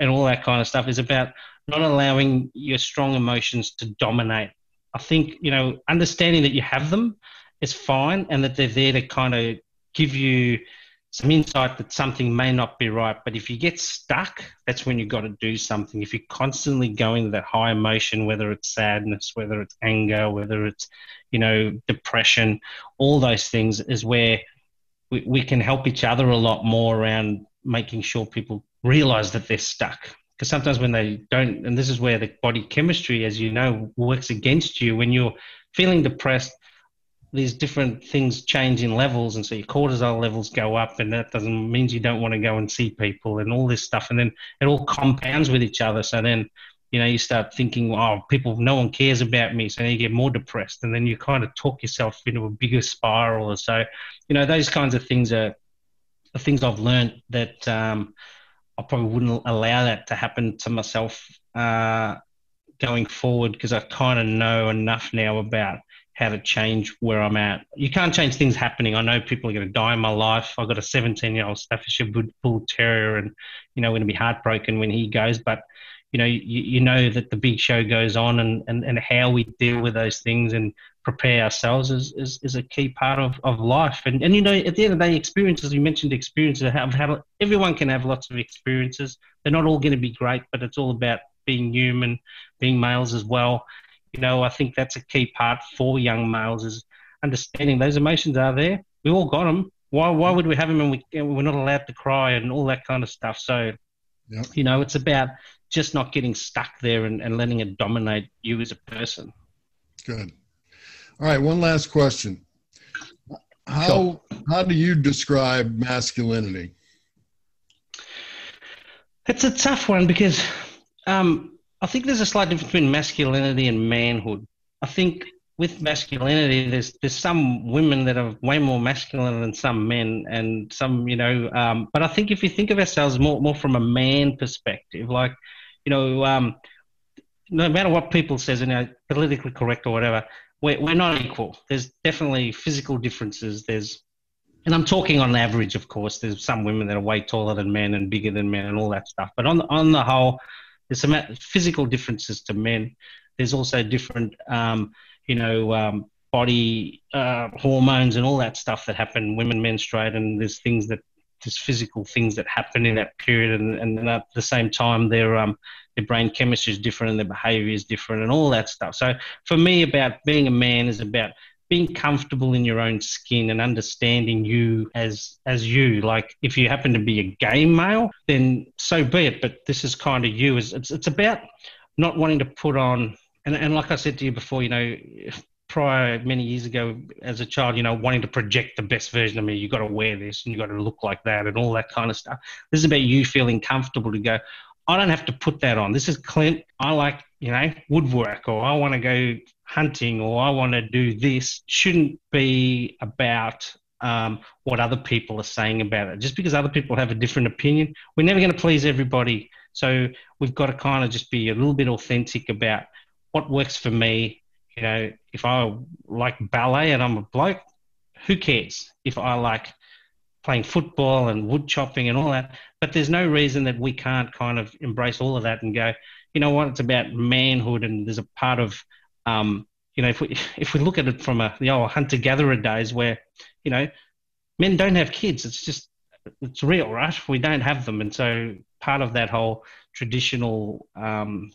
and all that kind of stuff is about not allowing your strong emotions to dominate. I think, you know, understanding that you have them is fine and that they're there to kind of give you some insight that something may not be right. But if you get stuck, that's when you've got to do something. If you're constantly going that high emotion, whether it's sadness, whether it's anger, whether it's, you know, depression, all those things is where we, we can help each other a lot more around making sure people realize that they're stuck. Because sometimes when they don't, and this is where the body chemistry, as you know, works against you when you're feeling depressed these different things change in levels, and so your cortisol levels go up, and that doesn't means you don't want to go and see people and all this stuff, and then it all compounds with each other. So then, you know, you start thinking, oh, people, no one cares about me, so then you get more depressed, and then you kind of talk yourself into a bigger spiral. Or so, you know, those kinds of things are things I've learned that um, I probably wouldn't allow that to happen to myself uh, going forward because I kind of know enough now about how to change where I'm at. You can't change things happening. I know people are going to die in my life. I've got a 17 year old Staffordshire Bull Terrier, and you know, we're going to be heartbroken when he goes. But you know, you, you know that the big show goes on, and, and and how we deal with those things, and prepare ourselves is, is, is a key part of, of life. And, and, you know, at the end of the day, experiences, you mentioned experiences, have, have, everyone can have lots of experiences. They're not all going to be great, but it's all about being human, being males as well. You know, I think that's a key part for young males is understanding those emotions are there. We all got them. Why, why would we have them and we, we're not allowed to cry and all that kind of stuff? So, yep. you know, it's about just not getting stuck there and, and letting it dominate you as a person. Good. All right, one last question. How sure. how do you describe masculinity? It's a tough one because um, I think there's a slight difference between masculinity and manhood. I think with masculinity, there's there's some women that are way more masculine than some men, and some you know. Um, but I think if you think of ourselves more more from a man perspective, like you know, um, no matter what people says, you know, politically correct or whatever, we're, we're not equal. There's definitely physical differences. There's, and I'm talking on average, of course. There's some women that are way taller than men and bigger than men and all that stuff. But on on the whole, there's some physical differences to men. There's also different, um, you know, um, body uh, hormones and all that stuff that happen. Women menstruate, and there's things that there's physical things that happen in that period, and, and at the same time, their um, their brain chemistry is different and their behavior is different, and all that stuff. So for me, about being a man is about being comfortable in your own skin and understanding you as as you. Like if you happen to be a gay male then so be it. But this is kind of you. It's it's about not wanting to put on and, and like i said to you before you know prior many years ago as a child you know wanting to project the best version of me. You got to wear this and you got to look like that and all that kind of stuff. This is about you feeling comfortable to go I don't have to put that on. This is Clint. I like, you know, woodwork or I want to go hunting or I want to do this. Shouldn't be about um, what other people are saying about it. Just because other people have a different opinion, we're never going to please everybody. So we've got to kind of just be a little bit authentic about what works for me. You know, if I like ballet and I'm a bloke, who cares? If I like playing football and wood chopping and all that. But there's no reason that we can't kind of embrace all of that and go, you know what, it's about manhood and there's a part of, um, you know, if we if we look at it from a, the old hunter gatherer days where, you know, men don't have kids. It's just it's real, right? We don't have them, and so part of that whole traditional um,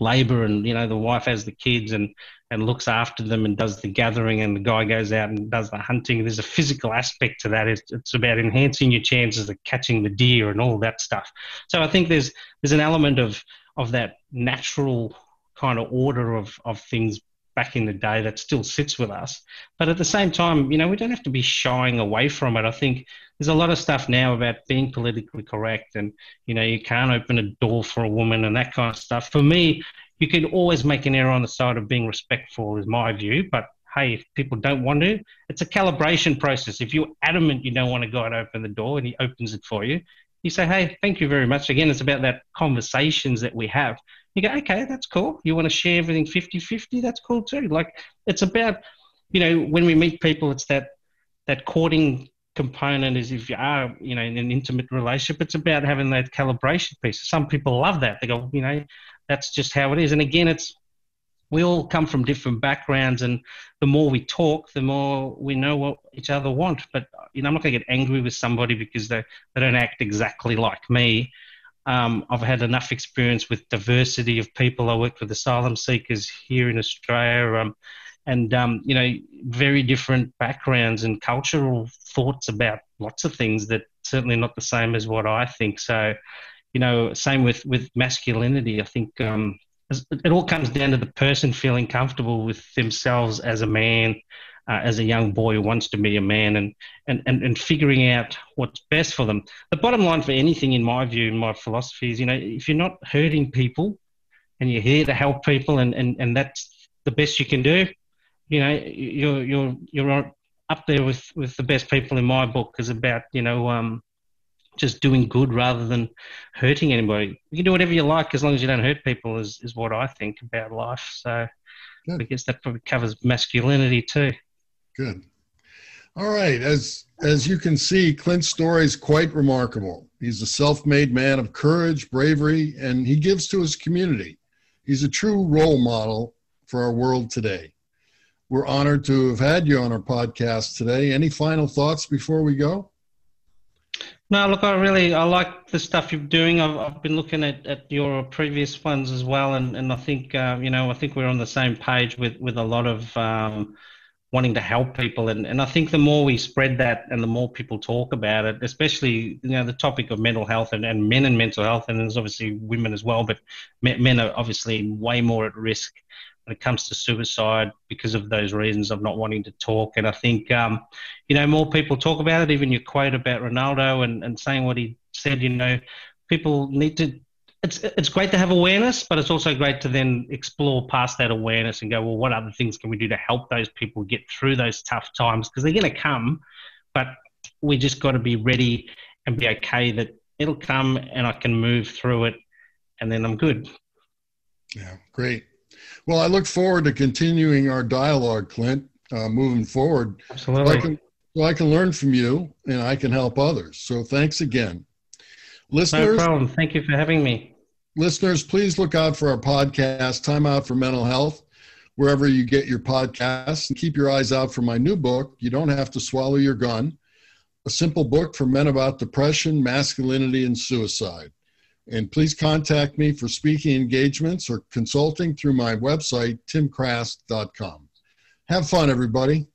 labor and you know the wife has the kids and and looks after them and does the gathering and the guy goes out and does the hunting. There's a physical aspect to that. It's, it's about enhancing your chances of catching the deer and all that stuff. So i think there's there's an element of of that natural kind of order of of things back in the day that still sits with us. But at the same time, you know, we don't have to be shying away from it. I think there's a lot of stuff now about being politically correct and, you know, you can't open a door for a woman and that kind of stuff. For me, you can always make an error on the side of being respectful, is my view. But hey, if people don't want to, it's a calibration process. If you're adamant you don't want a guy to open the door and he opens it for you, you say, hey, thank you very much. Again, it's about that conversations that we have you go, okay, that's cool. You want to share everything 50 50? That's cool too. Like, it's about, you know, when we meet people, it's that, that courting component is if you are, you know, in an intimate relationship, it's about having that calibration piece. Some people love that. They go, you know, that's just how it is. And again, it's, we all come from different backgrounds and the more we talk the more we know what each other want but you know i'm not going to get angry with somebody because they, they don't act exactly like me um, I've had enough experience with diversity of people. I worked with asylum seekers here in Australia, um, and um, you know, very different backgrounds and cultural thoughts about lots of things that certainly not the same as what I think. So, you know, same with with masculinity. I think um, it all comes down to the person feeling comfortable with themselves as a man uh, as a young boy who wants to be a man and, and, and, and figuring out what's best for them. The bottom line for anything, in my view, in my philosophy, is you know, if you're not hurting people and you're here to help people and, and, and that's the best you can do, you know, you're, you're, you're up there with, with the best people in my book is about, you know, um, just doing good rather than hurting anybody. You can do whatever you like as long as you don't hurt people is, is what I think about life. So Good. I guess that probably covers masculinity too. Good. All right. As as you can see, Clint's story is quite remarkable. He's a self-made man of courage, bravery, and he gives to his community. He's a true role model for our world today. We're honored to have had you on our podcast today. Any final thoughts before we go? No, look, I really I like the stuff you're doing. I've, I've been looking at, at your previous ones as well, and, and I think uh, you know I think we're on the same page with with a lot of um, wanting to help people, and, and I think the more we spread that and the more people talk about it, especially you know the topic of mental health and, and men and mental health, and there's obviously women as well, but men are obviously way more at risk when it comes to suicide because of those reasons of not wanting to talk. And I think, um, you know, more people talk about it. Even your quote about Ronaldo and, and saying what he said, you know, people need to. It's it's great to have awareness, but it's also great to then explore past that awareness and go, well, what other things can we do to help those people get through those tough times? Because they're going to come, but we just got to be ready and be okay that it'll come and I can move through it, and then I'm good. Yeah, great. Well, I look forward to continuing our dialogue, Clint, uh, moving forward. Absolutely. So I, can, so I can learn from you and I can help others. So thanks again. Listeners, no problem. Thank you for having me. Listeners, please look out for our podcast, Time Out for Mental Health, wherever you get your podcasts. And keep your eyes out for my new book, You Don't Have to Swallow Your Gun, a simple book for men about depression, masculinity, and suicide. And please contact me for speaking engagements or consulting through my website, timcrast.com. Have fun, everybody.